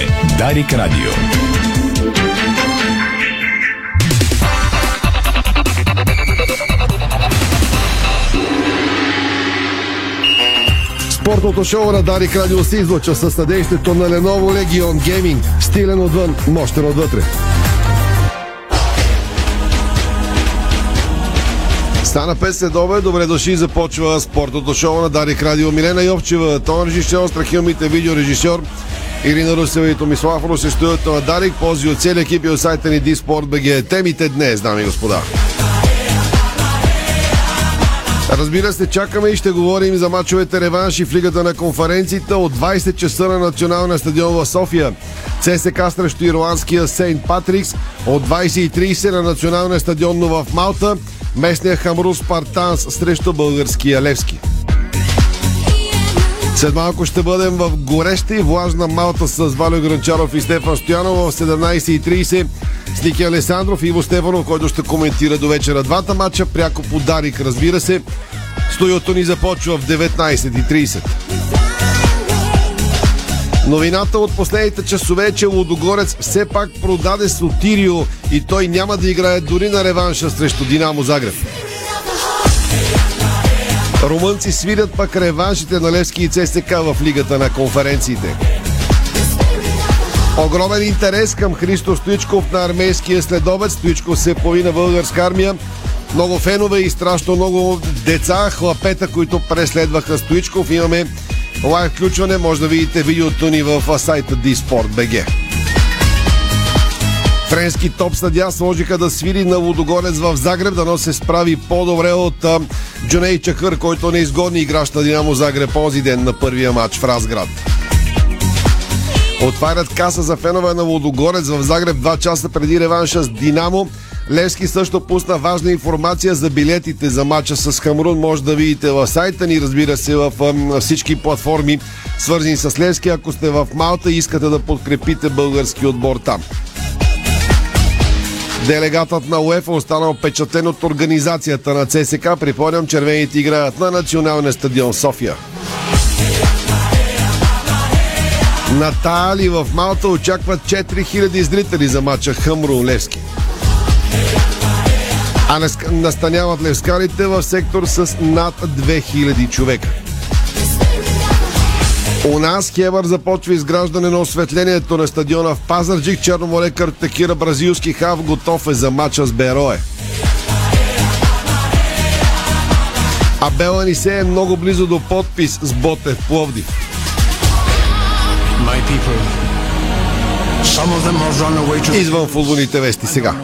е Дарик Радио. Спортното шоу на Дарик Радио се излъчва със съдействието на Lenovo Legion Gaming. Стилен отвън, мощен отвътре. Стана 5 след добре дошли, започва спортното шоу на Дарик Радио. Милена Йовчева, тон режисьор, страхилмите видеорежисьор, Ирина Русева и Томислав Русе стоят на Дарик, пози от целия екип и от сайта ни БГ. Темите днес, дами и господа. Разбира се, чакаме и ще говорим за мачовете реванши в Лигата на конференциите от 20 часа на Националния стадион в София. ЦСК срещу ирландския Сейнт Патрикс от 20.30 на Националния стадион в Малта. Местния Хамрус Спартанс срещу българския Левски. След малко ще бъдем в гореща и влажна Малта с Валю Гранчаров и Стефан Стоянов в 17.30 с Ники Алесандров и Иво Стефанов, който ще коментира до вечера двата матча. Пряко подарик, разбира се. Студиото ни започва в 19.30. Новината от последните часове е, че Лудогорец все пак продаде Сотирио и той няма да играе дори на реванша срещу Динамо Загреб. Румънци свирят пък реваншите на Левски и ЦСК в лигата на конференциите. Огромен интерес към Христо Стоичков на армейския следобед. Стоичков се появи на българска армия. Много фенове и страшно много деца, хлапета, които преследваха Стоичков. Имаме лайв включване. Може да видите видеото ни в сайта DSport.bg. Френски топ съдя сложиха да свири на Лудогорец в Загреб, да но се справи по-добре от Джуней Чакър, който не изгодни играч на Динамо Загреб този ден на първия матч в Разград. Отварят каса за фенове на Лудогорец в Загреб 2 часа преди реванша с Динамо. Левски също пусна важна информация за билетите за матча с Хамрун. Може да видите в сайта ни, разбира се, в всички платформи, свързани с Левски, ако сте в Малта и искате да подкрепите български отбор там. Делегатът на УЕФА остана впечатлен от организацията на ЦСК. Припомням, червените играят на националния стадион София. На Таали в Малта очакват 4000 зрители за матча Хъмро Левски. А настаняват левскарите в сектор с над 2000 човека. У нас Хевър започва изграждане на осветлението на стадиона в Пазарджик. Черноморе картекира бразилски хав. Готов е за матча с Берое. А Бела ни се е много близо до подпис с Ботев Пловдив. Извън футболните вести сега.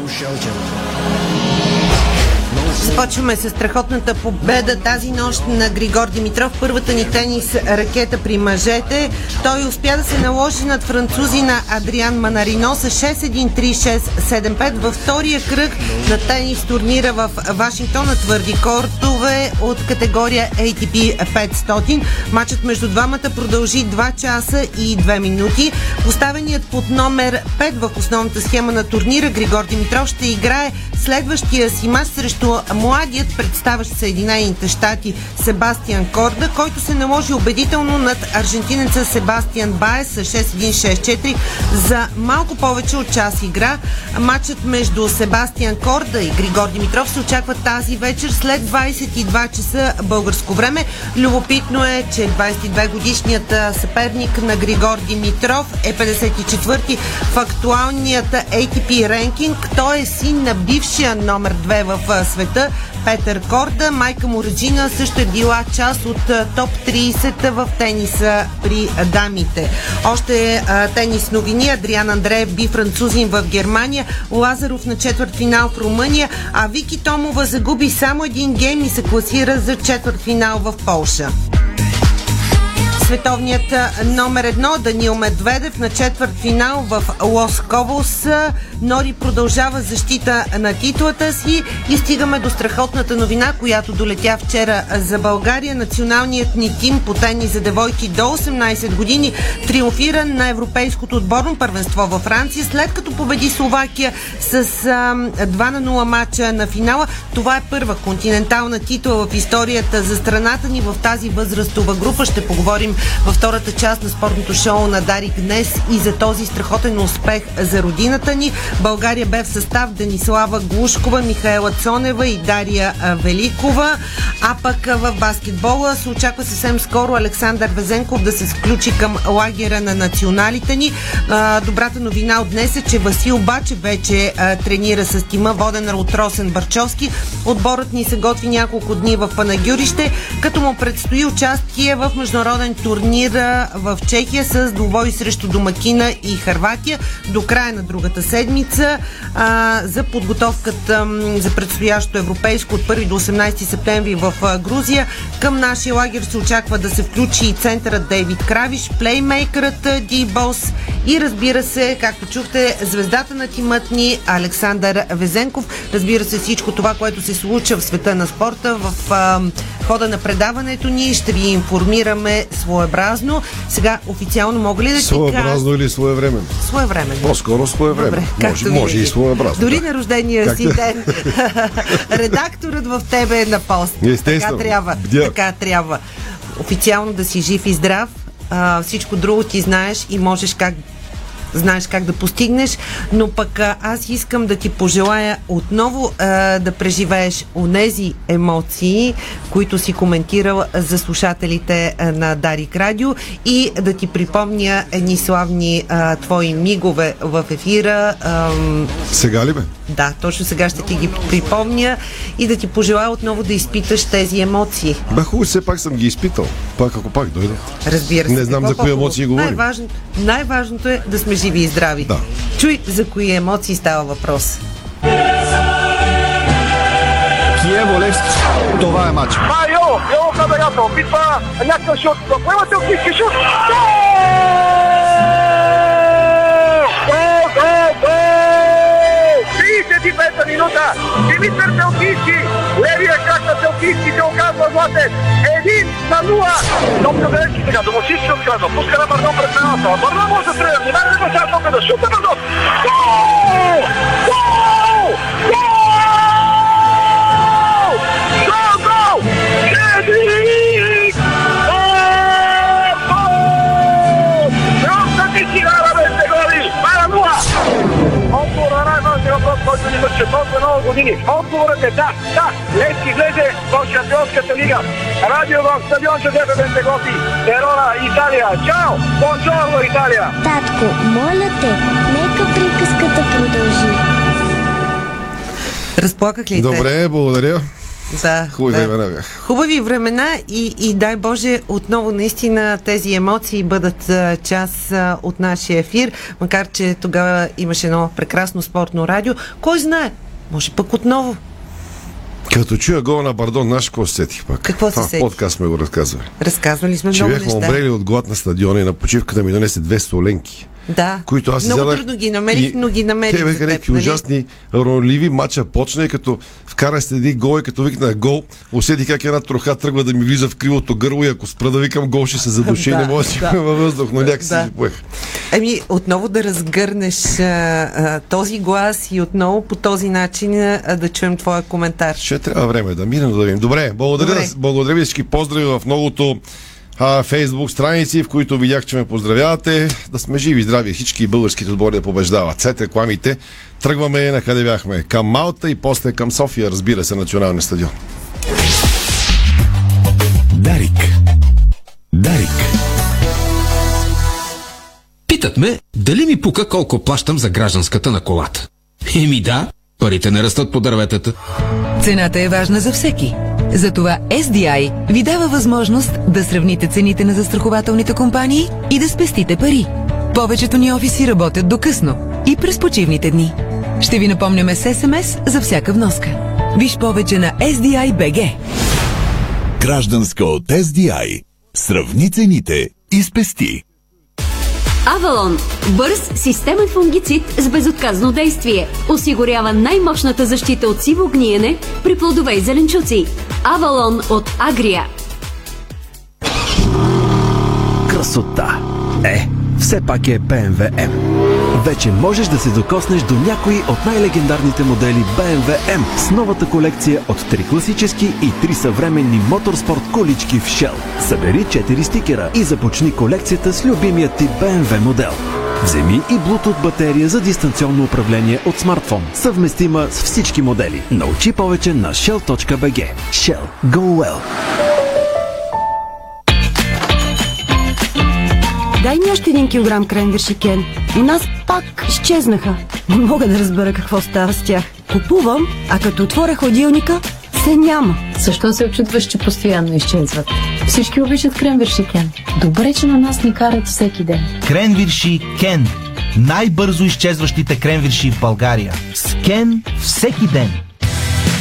Започваме с страхотната победа тази нощ на Григор Димитров. Първата ни тенис ракета при мъжете. Той успя да се наложи над французи на Адриан Манарино с 6-1-3-6-7-5 във втория кръг на тенис турнира в Вашингтон на твърди кортове от категория ATP 500. Матчът между двамата продължи 2 часа и 2 минути. Поставеният под номер 5 в основната схема на турнира Григор Димитров ще играе следващия си мач срещу младият представящ Съединените щати Себастиан Корда, който се наложи убедително над аржентинеца Себастиан Баес с 6-1-6-4 за малко повече от час игра. Матчът между Себастиан Корда и Григор Димитров се очаква тази вечер след 22 часа българско време. Любопитно е, че 22 годишният съперник на Григор Димитров е 54-ти в актуалният ATP ренкинг. Той е син на бившия номер 2 в света Петър Корда. Майка му Реджина също е била част от топ 30 в тениса при дамите. Още а, тенис новини. Адриан Андреев би французин в Германия, Лазаров на четвърт финал в Румъния, а Вики Томова загуби само един гейм и се класира за четвърт финал в Полша. Световният номер едно Данил Медведев на четвърт финал в Лос Кобос. Нори продължава защита на титлата си и стигаме до страхотната новина, която долетя вчера за България. Националният ни тим по тени за девойки до 18 години триумфира на Европейското отборно първенство във Франция, след като победи Словакия с а, 2 на 0 матча на финала. Това е първа континентална титла в историята за страната ни в тази възрастова група. Ще поговорим във втората част на спортното шоу на Дарик днес и за този страхотен успех за родината ни. България бе в състав Денислава Глушкова, Михаела Цонева и Дария Великова. А пък в баскетбола се очаква съвсем скоро Александър Везенков да се включи към лагера на националите ни. Добрата новина от днес е, че Васил Баче вече тренира с тима, воден от Росен Барчовски. Отборът ни се готви няколко дни в Панагюрище, като му предстои участие в международен турнир в Чехия с двубой срещу Домакина и Харватия до края на другата седмица а, за подготовката за предстоящо европейско от 1 до 18 септември в Грузия. Към нашия лагер се очаква да се включи и центърът Дейвид Кравиш, плеймейкърът Ди Бос и разбира се, както чухте, звездата на тимът ни Александър Везенков. Разбира се, всичко това, което се случва в света на спорта, в хода на предаването ни ще ви информираме своеобразно. Сега официално мога ли да ти Своеобразно или своевременно? Своевременно. По-скоро своевременно. Добре, може, може и своеобразно. Дори да. на рождения Как си ден редакторът в тебе е на пост. Естествено. Така трябва. Бдя. Така трябва. Официално да си жив и здрав. А, всичко друго ти знаеш и можеш как знаеш как да постигнеш, но пък а, аз искам да ти пожелая отново а, да преживееш онези емоции, които си коментирал за слушателите а, на Дарик Радио и да ти припомня едни славни а, твои мигове в ефира. Ам, Сега ли бе? Да, точно сега ще ти ги припомня и да ти пожелая отново да изпиташ тези емоции. Бе, хубаво, все пак съм ги изпитал. Пак ако пак дойда. Разбира се. Не знам за кои емоции говорим. Най-важното, най-важното е да сме живи и здрави. Да. Чуй за кои емоции става въпрос. Киево Левски. Това е матч. А, Йо, Каберато, опитва някакъв шут. Поемате оптички шут. 35-та минута. Димитър Телкийски, левия крак на Телкийски се оказва златен. Един на нула. Топка Белецки сега, домашиш се отказва. Пуска на Бардон пред пеналта. Бардон може да стреля. Внимание да сега тока да шута години. Отговорът е да, да, Левски влезе в Шампионската лига. Радио в стадион Джузепе Бентегофи, Верона, Италия. Чао! Бонжорно, Италия! Татко, моля те, нека приказката продължи. Разплаках ли те? Добре, благодаря. Да, Хубави да. времена. Хубави времена и, и дай Боже отново наистина тези емоции бъдат а, част а, от нашия ефир, макар че тогава имаше едно прекрасно спортно радио. Кой знае? Може пък отново. Като чуя гола на Бардон, знаеш какво се сетих пак? Какво се сетих? подкаст сме го разказвали. Разказвали сме Че много бяхме неща. умрели от глад на стадиона и на почивката ми донесе две соленки. Да. които аз Много трудно ги намерих, но ги намерих. Те бяха някакви нали? ужасни, ронливи. Матча почна и като вкара се един гол и като викна гол, усети как една троха тръгва да ми влиза в кривото гърло и ако спра да викам гол, ще се задуши и Да, не мога да си да. във въздух, но някак си Да. си поех. Еми, отново да разгърнеш а, а, този глас и отново по този начин а, да чуем твоя коментар. Ще трябва време да минем да видим. Добре, благодаря, Добре. благодаря ви всички поздрави в многото а, фейсбук страници, в които видях, че ме поздравявате. Да сме живи и здрави всички българските отбори да побеждават. След рекламите тръгваме на къде бяхме. Към Малта и после към София, разбира се, националния стадион. Дарик. Дарик. Питат ме, дали ми пука колко плащам за гражданската на колата. Еми да, парите не растат по дърветата. Цената е важна за всеки. Затова SDI ви дава възможност да сравните цените на застрахователните компании и да спестите пари. Повечето ни офиси работят до късно и през почивните дни. Ще ви напомняме с СМС за всяка вноска. Виж повече на SDI BG. Гражданска от SDI. Сравни цените и спести. Авалон – бърз системен фунгицид с безотказно действие. Осигурява най-мощната защита от сиво гниене при плодове и зеленчуци. Авалон от Агрия. Красота. Е, все пак е BMW M. вече можеш да се докоснеш до някои от най-легендарните модели BMW M с новата колекция от 3 класически и 3 съвременни моторспорт колички в Shell. Събери 4 стикера и започни колекцията с любимия ти BMW модел. Вземи и Bluetooth батерия за дистанционно управление от смартфон, съвместима с всички модели. Научи повече на shell.bg. Shell. Go well! Дай ми още един килограм кренвирши, Кен. У нас пак изчезнаха. Не мога да разбера какво става с тях. Купувам, а като отворя хладилника, се няма. Защо се очудваш, че постоянно изчезват? Всички обичат кренвирши Кен. Добре, че на нас ни карат всеки ден. Кренвирши Кен. Най-бързо изчезващите кренвирши в България. С Кен всеки ден.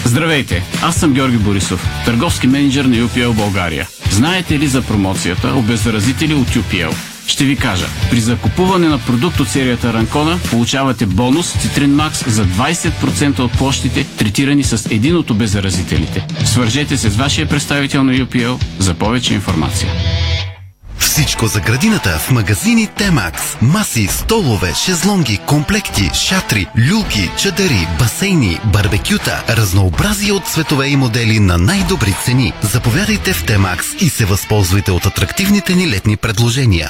Здравейте, аз съм Георги Борисов, търговски менеджер на UPL България. Знаете ли за промоцията Обеззаразители от UPL? Ще ви кажа. При закупуване на продукт от серията Ранкона получавате бонус Citrine Max за 20% от площите, третирани с един от обеззаразителите. Свържете се с вашия представител на UPL за повече информация. Всичко за градината в магазини Темакс. Маси, столове, шезлонги, комплекти, шатри, люлки, чадъри, басейни, барбекюта, разнообразие от цветове и модели на най-добри цени. Заповядайте в Темакс и се възползвайте от атрактивните ни летни предложения.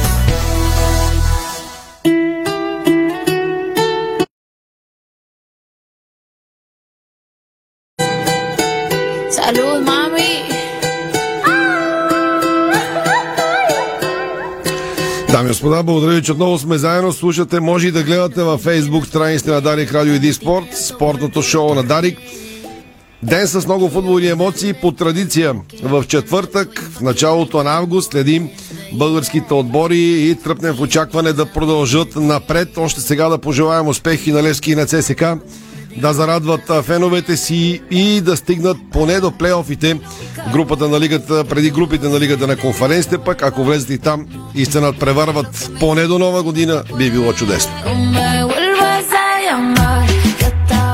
Господа, благодаря ви, че отново сме заедно. Слушате, може и да гледате във Facebook страниците на Дарик Радио и Спорт, спортното шоу на Дарик. Ден с много футболни емоции по традиция. В четвъртък, в началото на август, следим българските отбори и тръпнем в очакване да продължат напред. Още сега да пожелаем успехи на Левски и на ЦСК, да зарадват феновете си и да стигнат поне до плейофите групата на лигата, преди групите на лигата на конференците, пък ако влезат и там и се надпреварват поне до нова година, би било чудесно.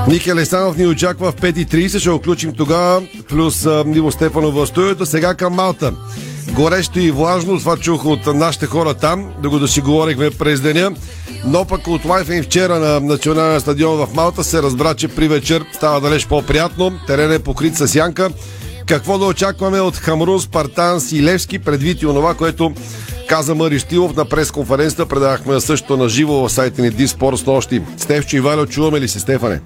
Ники Алесанов ни очаква в 5.30. Ще оключим тогава, плюс Ниво Стефанов в студиото. Сега към Малта. Горещо и влажно, това чух от нашите хора там, да го да си говорихме през деня. Но пък от лайфа вчера на националния стадион в Малта се разбра, че при вечер става далеч по-приятно. Терен е покрит с янка. Какво да очакваме от Хамрун, Спартанс и Левски, предвид и онова, което каза Мари Штилов на пресконференцията. Предавахме също на живо в сайта ни Диспорт с нощи. Стефчо и Валю, чуваме ли се, Стефане?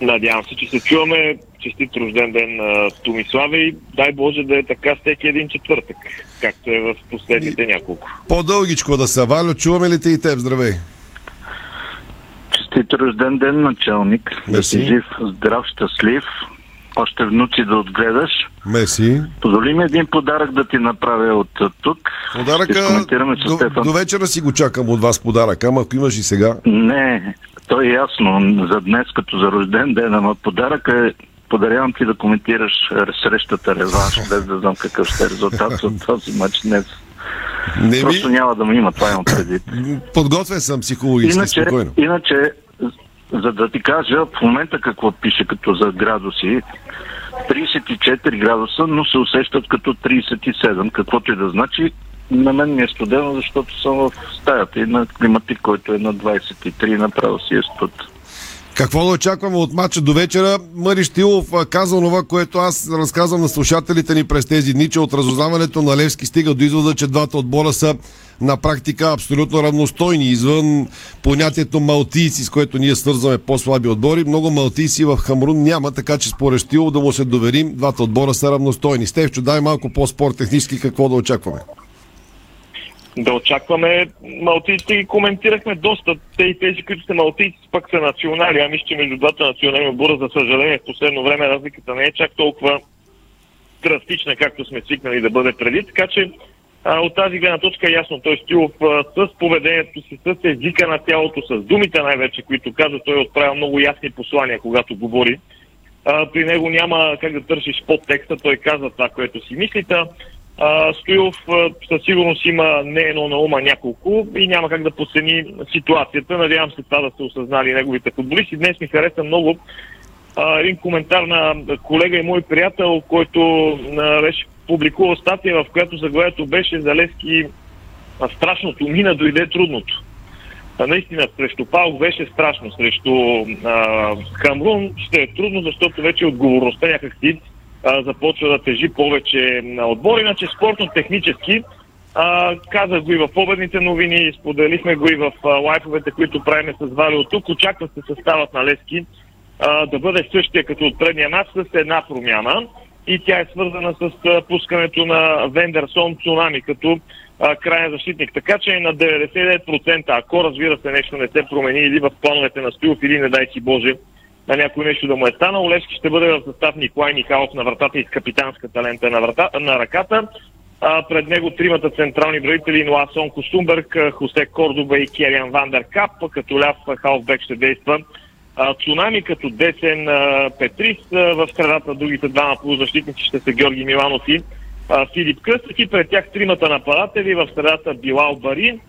Надявам се, че се чуваме. Честит рожден ден на Томислава и дай Боже да е така всеки един четвъртък, както е в последните няколко. По-дългичко да са. Валю, чуваме ли те и теб? Здравей! Честит рожден ден, началник. Да си жив, здрав, щастлив. Още внуци да отгледаш. Меси. Позволи ми един подарък да ти направя от тук. Подаръка до, до вечера си го чакам от вас подарък, ама ако имаш и сега. Не, то е ясно за днес като за рожден ден, ама подарък е подарявам ти да коментираш срещата реванш, без да знам какъв ще е резултат от този матч днес. Не Просто ми... няма да му има, това имам предвид. Подготвен съм психологически, иначе, спокойно. Иначе, за да ти кажа в момента какво пише като за градуси, 34 градуса, но се усещат като 37, каквото и да значи. На мен ми е студено, защото съм в стаята и на климатик, който е на 23, направо си е студ. Какво да очакваме от матча до вечера? Мари Штилов каза това, което аз разказвам на слушателите ни през тези дни, че от разузнаването на Левски стига до извода, че двата отбора са на практика абсолютно равностойни, извън понятието малтийци, с което ние свързваме по-слаби отбори. Много малтийци в Хамрун няма, така че според Штилов да му се доверим, двата отбора са равностойни. Стевчо, дай малко по-спорт технически какво да очакваме да очакваме. Малтийците ги коментирахме доста. Те и тези, които са малтийци, пък са национали. А мисля, че между двата национални отбора, за съжаление, в последно време разликата не е чак толкова драстична, както сме свикнали да бъде преди. Така че а, от тази гледна точка е ясно. Той Стилов а, с поведението си, с езика на тялото, с думите най-вече, които каза, той отправя много ясни послания, когато говори. А, при него няма как да търсиш подтекста, той казва това, което си мислите Стоилов със сигурност има не едно на ума няколко и няма как да подцени ситуацията. Надявам се това да се осъзнали неговите футболисти. Днес ми хареса много един коментар на колега и мой приятел, който беше публикувал статия, в която заглавието беше за Левски а, страшното мина дойде трудното. Наистина, срещу Паук беше страшно. Срещу а, Хамрун ще е трудно, защото вече отговорността някакси а, започва да тежи повече на отбор. Иначе спортно-технически а, казах го и в победните новини, споделихме го и в а, лайфовете, които правиме с Вали от тук. Очаква се съставът на Лески а, да бъде същия като от предния матч с една промяна и тя е свързана с а, пускането на Вендерсон Цунами като а, крайен защитник. Така че на 99%, ако разбира се нещо не се промени или в плановете на Стоилов или не дай си Боже на някой нещо да му е станало, Левски ще бъде в състав Николай Михайлов на вратата и с капитанската лента на, врата, на ръката. А, пред него тримата централни броители Ноасон Костумбърг, Хосе Кордоба и Кериан Вандер Кап, като ляв халфбек ще действа Цунами като десен Петрис, в средата другите двама полузащитници ще са Георги Миланов и Филип Кръстък и пред тях тримата нападатели, в средата Билал Барин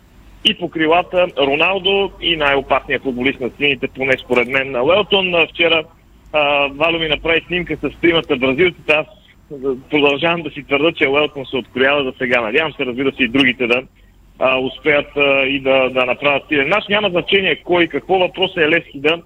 и по крилата Роналдо и най-опасният футболист на сините, поне според мен на Уелтон. Вчера а, Вало ми направи снимка с тримата бразилците. Аз продължавам да си твърда, че Уелтон се откроява за сега. Надявам се, разбира се, и другите да а, успеят а, и да, да направят силен Наш Няма значение кой какво въпрос е Лески да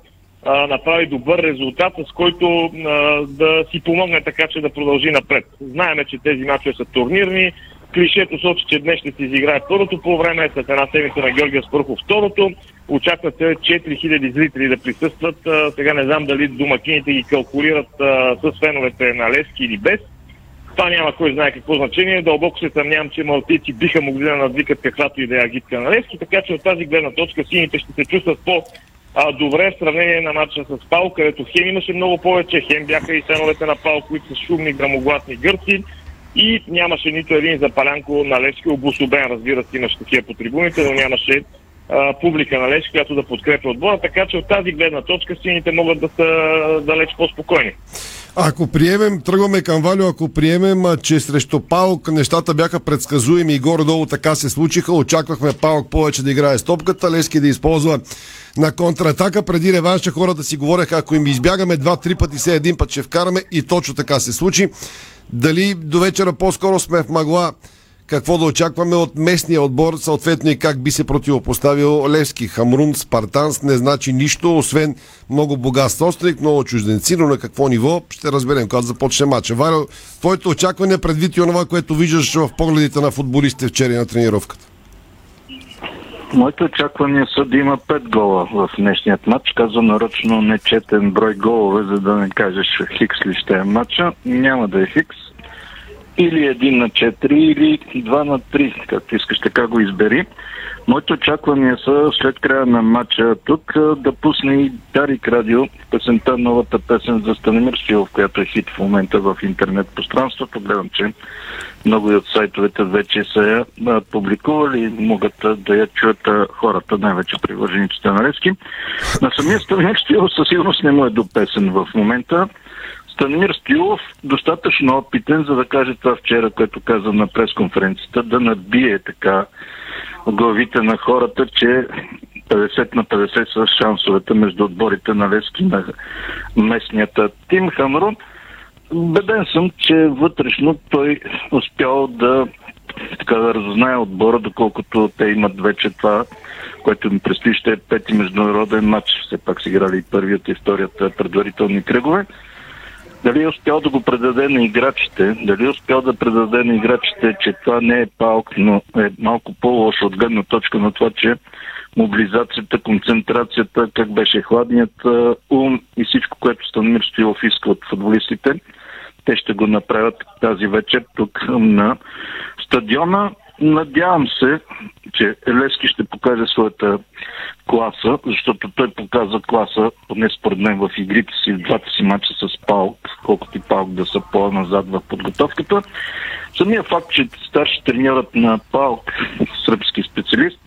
а, направи добър резултат, с който а, да си помогне така, че да продължи напред. Знаеме, че тези мачове са турнирни. Клишето сочи, че днес ще се изиграе първото по време, след една седмица на Георгия Спърхов второто. Очакват се 4000 зрители да присъстват. Сега не знам дали домакините ги калкулират с феновете на Лески или без. Това няма кой знае какво значение. Дълбоко се съмнявам, че малтийци биха могли да надвикат каквато и да е агитка на Левски, така че от тази гледна точка сините ще се чувстват по а, добре в сравнение на матча с Пал, където Хем имаше много повече, Хем бяха и сеновете на Пал, които са шумни, грамогласни гърци и нямаше нито един запалянко на Левски, обособен, разбира се, имаше такива по трибуните, но нямаше а, публика на Левски, която да подкрепя отбора, така че от тази гледна точка сините могат да са далеч по-спокойни. Ако приемем, тръгваме към Валю, ако приемем, че срещу Паук нещата бяха предсказуеми и горе-долу така се случиха, очаквахме Паук повече да играе с топката, Лески да използва на контратака. Преди реванша хората си говореха, ако им избягаме два-три пъти, се един път ще вкараме и точно така се случи. Дали до вечера по-скоро сме в магла какво да очакваме от местния отбор, съответно и как би се противопоставил Левски. Хамрун, Спартанс не значи нищо, освен много богат собственик, много чужденци, но на какво ниво ще разберем, когато започне матча. Варо, твоето очакване предвид и онова, което виждаш в погледите на футболистите вчера на тренировката? Моите очаквания са да има 5 гола в днешният матч. Казвам нарочно нечетен брой голове, за да не кажеш хикс ли ще е матча. Няма да е хикс или 1 на 4, или 2 на 3, както искаш, така го избери. Моите очаквания са след края на матча тук да пусне и Дарик Радио песента, новата песен за Станимир Стилов, която е хит в момента в интернет пространството. Гледам, че много от сайтовете вече са я публикували и могат да я чуят хората, най-вече привържениците на Левски. На самия Станимир Стилов със сигурност не му е до песен в момента. Станимир Стилов достатъчно опитен, за да каже това вчера, което каза на пресконференцията, да набие така главите на хората, че 50 на 50 са шансовете между отборите на Лески на местнията Тим Хамрун. Беден съм, че вътрешно той успял да така да разузнае отбора, доколкото те имат вече това, което ми предстои ще е пети международен матч. Все пак са играли и първият и вторият предварителни кръгове дали е успял да го предаде на играчите, дали е успял да предаде на играчите, че това не е палк, но е малко по-лошо от гледна точка на това, че мобилизацията, концентрацията, как беше хладният ум и всичко, което Станимир Стоилов иска от футболистите, те ще го направят тази вечер тук на стадиона. Надявам се, че Лески ще покаже своята класа, защото той показва класа, поне според мен в игрите си, в двата си мача с Паук, колкото и Паук да са по-назад в подготовката. Самия факт, че старши треньорът на Паук, сръбски специалист,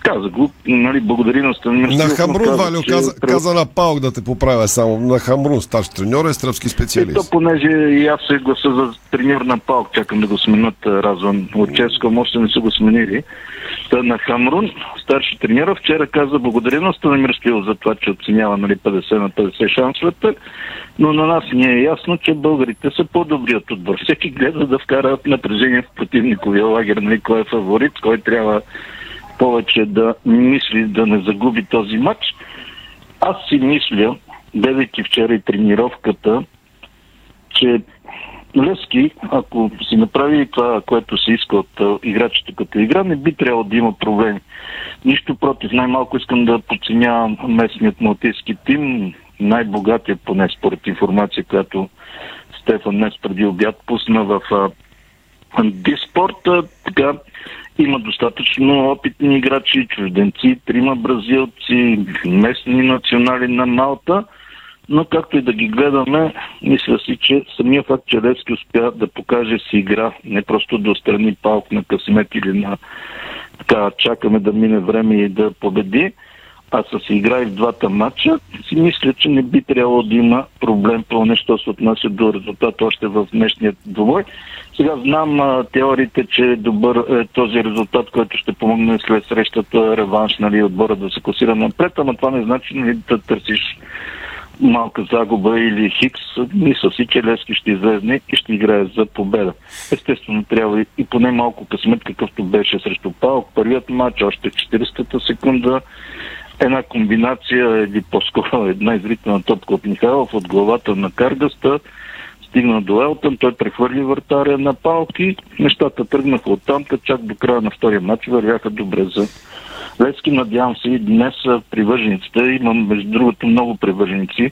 каза го, нали, благодари на Станимир На Хамрун, Валю, че каза, пре- каза на Паук да те поправя само. На Хамрун, старши треньор е сръбски И то, специалист. понеже и аз се гласа за треньор на Паук, чакам да го сменят а, Разон от Ческом, още не са го сменили. Та на Хамрун, старши треньора, вчера каза благодаря на Станимир Стоилов за това, че оценява нали, 50 на 50 шансовете, но на нас ни е ясно, че българите са по-добри от отбор. Всеки гледа да вкара напрежение в противниковия лагер, нали, кой е фаворит, кой трябва повече да мисли да не загуби този матч. Аз си мисля, гледайки вчера и тренировката, че Лески, ако си направи това, което се иска от играчите като игра, не би трябвало да има проблеми. Нищо против. Най-малко искам да подценявам местният малтийски тим, най-богатия поне според информация, която Стефан днес преди обяд пусна в а, Диспорт. а, Така, има достатъчно опитни играчи, чужденци, трима бразилци, местни национали на Малта. Но както и да ги гледаме, мисля си, че самия факт, че Левски успя да покаже си игра, не просто да отстрани палк на късмет или на така, чакаме да мине време и да победи, а с игра и в двата матча, си мисля, че не би трябвало да има проблем по нещо се отнася до резултата още в днешния двобой. Сега знам а, теориите, че е добър е този резултат, който ще помогне след срещата реванш, нали, отбора да се класира напред, ама това не значи нали, да търсиш малка загуба или хикс, мисля си, че Лески ще излезне и ще играе за победа. Естествено, трябва и поне малко късмет, какъвто беше срещу Паук. Първият матч, още 40-та секунда, една комбинация или по-скоро една изритена топка от Михайлов от главата на Каргаста, стигна до Елтън, той прехвърли вратаря на палки, нещата тръгнаха от там, чак до края на втория матч вървяха добре за Левски. Надявам се и днес привържениците, имам между другото много привърженици.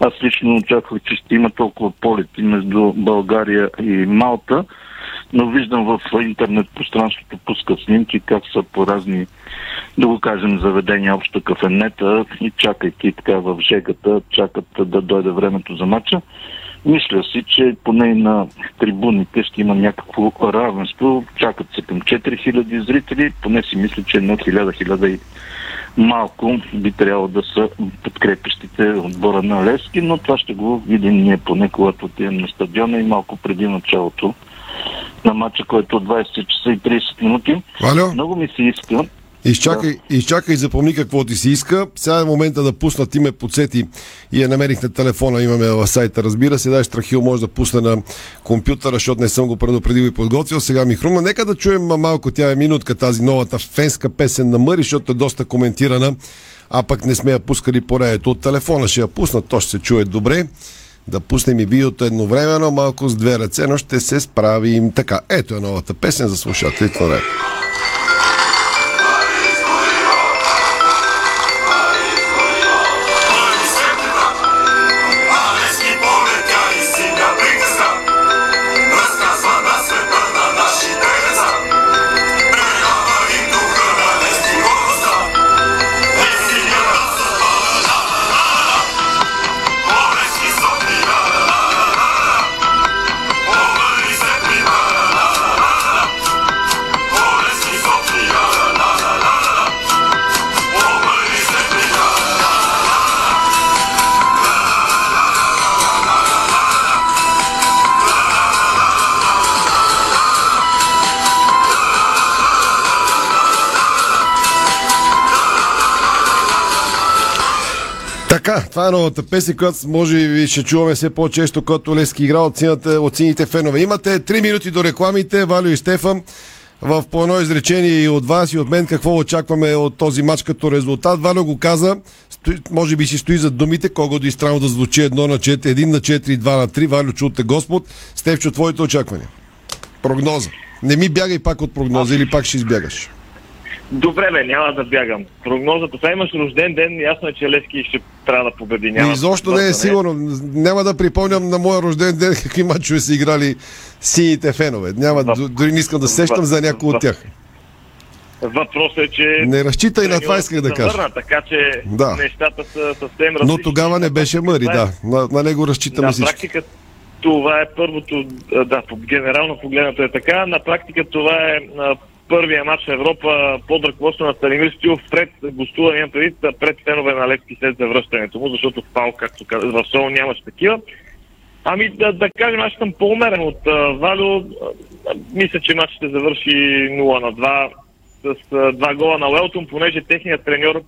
Аз лично очаквах, че ще има толкова полети между България и Малта, но виждам в интернет пространството пускат снимки как са по разни, да го кажем, заведения, общо кафенета и чакайки така в жегата, чакат да дойде времето за матча. Мисля си, че поне на трибуните ще има някакво равенство. Чакат се към 4000 зрители, поне си мисля, че едно 1000-1000 и малко би трябвало да са подкрепещите отбора на Левски, но това ще го видим ние поне, когато отидем на стадиона и малко преди началото на матча, който е от 20 часа и 30 минути. Валю? Много ми се иска Изчакай, изчакай и запомни какво ти си иска. Сега е момента да пусна, ти ме подсети и я намерих на телефона, имаме в сайта, разбира се. Дай Страхил може да пусне на компютъра, защото не съм го предупредил и подготвил. Сега ми хрумна. Нека да чуем малко, тя е минутка, тази новата фенска песен на Мъри, защото е доста коментирана, а пък не сме я пускали поредето от телефона. Ще я пусна, то ще се чуе добре. Да пуснем и видеото едновременно, малко с две ръце, но ще се справим. Така, ето е новата песен за слушателите. на Това е новата песен, която може би ще чуваме все по-често, когато Лески игра от сините, от сините фенове. Имате 3 минути до рекламите, Валю и Стефан. В по едно изречение и от вас и от мен какво очакваме от този матч като резултат. Валю го каза, стои, може би си стои за думите, кого да изстранно да звучи 1 на 4, 1 на 4, 2 на 3. Валю, чуте Господ. Стефчо, твоите очаквания. Прогноза. Не ми бягай пак от прогноза или пак ще избягаш. Добре, бе, няма да бягам. Прогнозата, сега имаш рожден ден, ясно е, че Левски ще трябва да победи. Няма изобщо не е сигурно. Няма да припомням на моя рожден ден какви мачове са играли сините фенове. Няма, дори не искам да сещам за някой от тях. Въпросът е, че... Не разчитай на това, исках да кажа. завърна, така че Да. нещата са съвсем различни. Но тогава не беше Мъри, да. На, на него разчитаме На всички. практика това е първото, да, генерално погледнато е така. На практика това е първия матч в Европа под ръководство на Станимир Стилов пред гостуване, имам предвид, пред фенове на Левски след завръщането му, защото в Пал, както казах, в Сол нямаше такива. Ами да, да кажем, аз съм по-умерен от а, Валю. Мисля, че матч ще завърши 0 на 2 с а, два гола на Уелтон, понеже техният треньор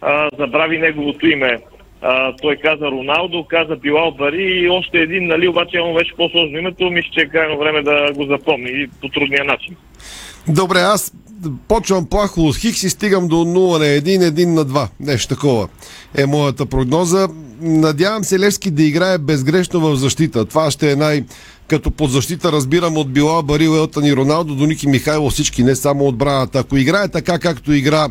а, забрави неговото име. А, той каза Роналдо, каза Билал Бари и още един, нали, обаче му беше по-сложно името, мисля, че е крайно време да го запомни и по трудния начин. Добре, аз почвам плахо от Хикс и стигам до 0 на 1, 1 на 2. Нещо такова е моята прогноза. Надявам се Левски да играе безгрешно в защита. Това ще е най- като под защита разбирам от Била Барил, Елтан и Роналдо до Ники Михайло всички, не само отбраната. Ако играе така, както игра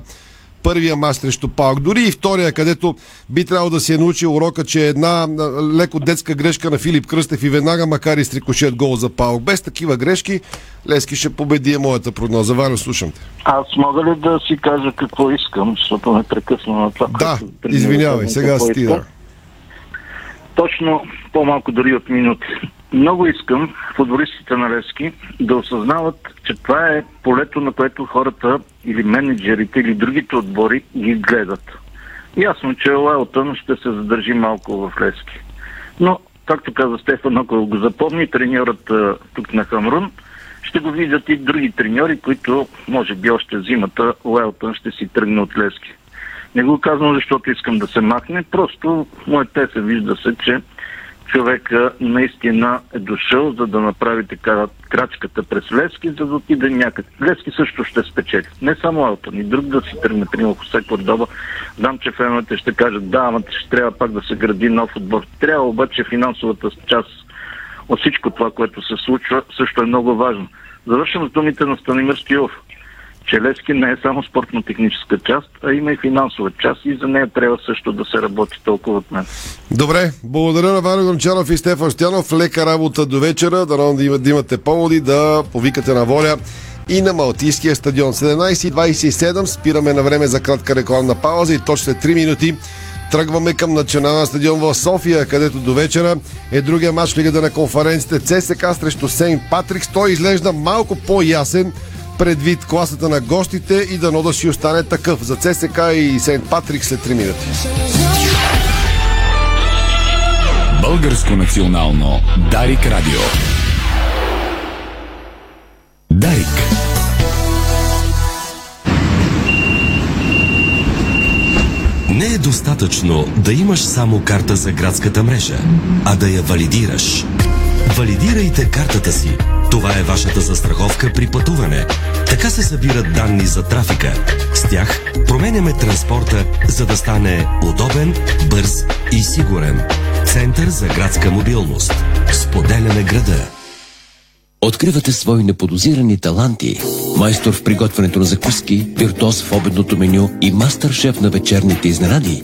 първия мач срещу Паук. Дори и втория, където би трябвало да си е научил урока, че е една леко детска грешка на Филип Кръстев и веднага, макар и с рикошет гол за Паук. Без такива грешки, Лески ще победи е моята прогноза. Ваня, слушам те. Аз мога ли да си кажа какво искам, защото ме прекъсна на това? Да, извинявай, сега да. Точно по-малко дори от минути. Много искам футболистите на Левски да осъзнават, че това е полето, на което хората или менеджерите или другите отбори ги гледат. Ясно, че Уелтън ще се задържи малко в Левски. Но, както каза Стефан, ако го запомни, треньорът тук на Хамрун, ще го видят и други треньори, които може би още зимата Уелтън ще си тръгне от Левски. Не го казвам, защото искам да се махне, просто моята се вижда се, че човека наистина е дошъл, за да направи така крачката през Левски, за да отиде някъде. Левски също ще спечели. Не само Алтон, и друг да си тръгне, примерно Хосе Кордоба. Знам, че феновете ще кажат, да, ама ще трябва пак да се гради нов отбор. Трябва обаче финансовата част от всичко това, което се случва, също е много важно. Завършвам с думите на Станимир Стоилов че Левски не е само спортно-техническа част, а има и финансова част и за нея трябва също да се работи толкова от мен. Добре, благодаря на Ваня Гончаров и Стефан Стянов. Лека работа до вечера. Да, да, има- да имате поводи да повикате на воля и на Малтийския стадион. 17.27 спираме на време за кратка рекламна пауза и точно след 3 минути тръгваме към националния стадион в София, където до вечера е другия матч в Лигата на конференците ЦСК срещу Сейнт Патрикс. Той изглежда малко по-ясен предвид класата на гостите и дано да си остане такъв за ЦСК и Сейнт Патрик след 3 минути. Българско национално Дарик Радио. Дарик. Не е достатъчно да имаш само карта за градската мрежа, а да я валидираш. Валидирайте картата си. Това е вашата застраховка при пътуване. Така се събират данни за трафика. С тях променяме транспорта, за да стане удобен, бърз и сигурен. Център за градска мобилност. Споделяме града. Откривате свои неподозирани таланти. Майстор в приготвянето на закуски, виртуоз в обедното меню и мастър-шеф на вечерните изненади.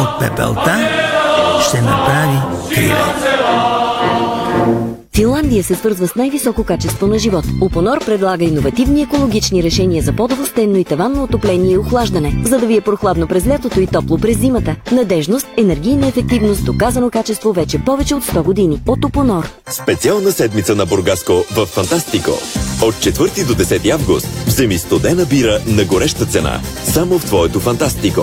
От пепелта ще направи криле. Финландия се свързва с най-високо качество на живот. Упонор предлага иновативни екологични решения за по-добро стенно и таванно отопление и охлаждане, за да ви е прохладно през лятото и топло през зимата. Надежност, енергийна ефективност, доказано качество вече повече от 100 години. От Упонор. Специална седмица на Бургаско в Фантастико. От 4 до 10 август вземи студена бира на гореща цена. Само в твоето Фантастико.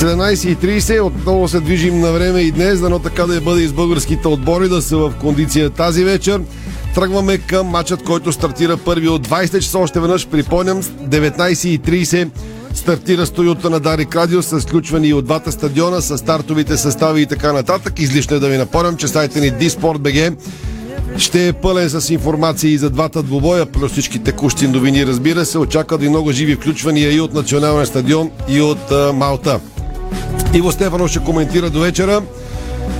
17.30, отново се движим на време и днес, дано така да бъде из българските отбори, да са в кондиция тази вечер. Тръгваме към матчът, който стартира първи от 20 часа. Още веднъж припомням, 19.30 стартира студиото на Дарик Радио с включвани и от двата стадиона, с стартовите състави и така нататък. Излишно е да ви напомням, че сайта ни Disport.bg ще е пълен с информации за двата двубоя, плюс всички текущи новини, разбира се. Очакват и много живи включвания и от Националния стадион, и от а, Малта. Иво Стефанов ще коментира до вечера.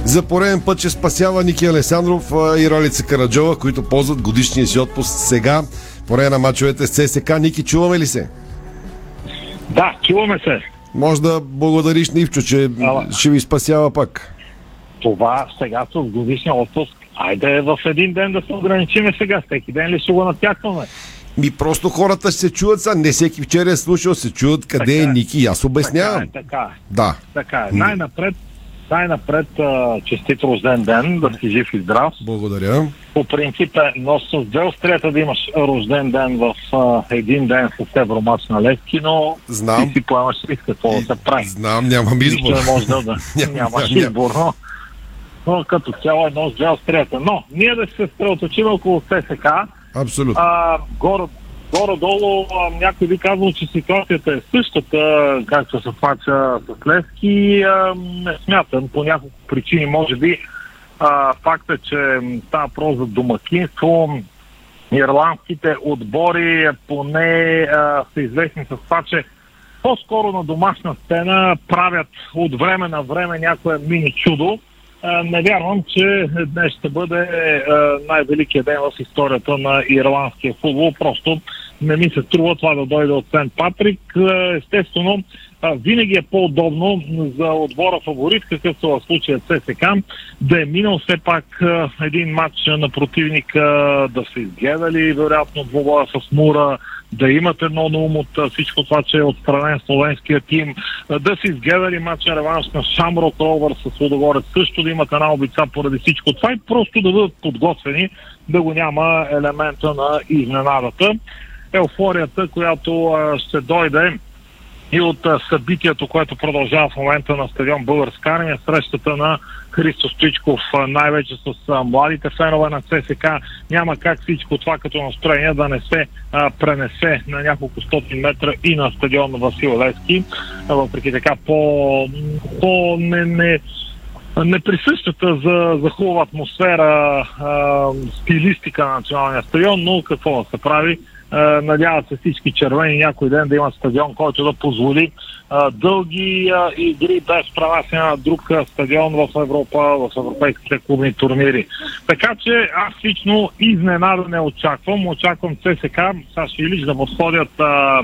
За пореден път ще спасява Ники Алесандров и Ралица Караджова, които ползват годишния си отпуск сега, по време на мачовете с ЦСК. Ники, чуваме ли се? Да, чуваме се. Може да благодариш на Ивчо, че Ала. ще ви спасява пак. Това сега с годишния отпуск. Айде в един ден да се ограничиме сега. Всеки ден ли ще го натякваме? Ми просто хората ще се чуят са. Не всеки вчера е слушал, се чуят къде Така е е. Ники. Аз обяснявам. Така е, така е. Да. Така е. Най-напред, най-напред честит рожден ден, да си жив и здрав. Благодаря. По принцип е, но с две острията да имаш рожден ден в а, един ден с евромач на Левски, но Знам. ти си поемаш риск какво да се прави. Знам, нямам избор. Нищо не може да, да. Ням- нямаш ням- избор, но, но като цяло едно с две острията. Но ние да се съсредоточим около ССК, Абсолютно. а, горе, горе-долу някой би казал, че ситуацията е същата, както се плача с Левски. А, не смятам, по няколко причини, може би. А, факта, че става въпрос за домакинство, ирландските отбори поне а, са известни с това, че по-скоро на домашна сцена правят от време на време някое мини чудо. Не вярвам, че днес ще бъде най-великият ден в историята на ирландския футбол. Просто не ми се струва това да дойде от Сент Патрик. Естествено, винаги е по-удобно за отбора фаворит, какъвто в случая ЦСК, да е минал все пак един матч на противника, да са изгледали вероятно двобоя с Мура, да имат едно на ум от всичко това, че е отстранен словенския тим, да са изгледали матча реванш на Шамрок Ровър с Лудогорец, също да имат една обица поради всичко това и просто да бъдат подготвени, да го няма елемента на изненадата. Еуфорията, която ще дойде и от събитието, което продължава в момента на стадион Българска армия, срещата на Христо Стоичков, най-вече с младите фенове на ЦСК. Няма как всичко това като настроение да не се пренесе на няколко стотин метра и на стадион Васил Левски, въпреки така по, по не, не, неприсъщата за, за хубава атмосфера, а, стилистика на националния стадион, но какво да се прави? А, надяват се всички червени някой ден да има стадион, който да позволи дълги игри без пренасене на друг стадион в Европа, в европейските клубни турнири. Така че аз лично изненада не очаквам. Очаквам ЦСК, САЩ Илич да подходят а,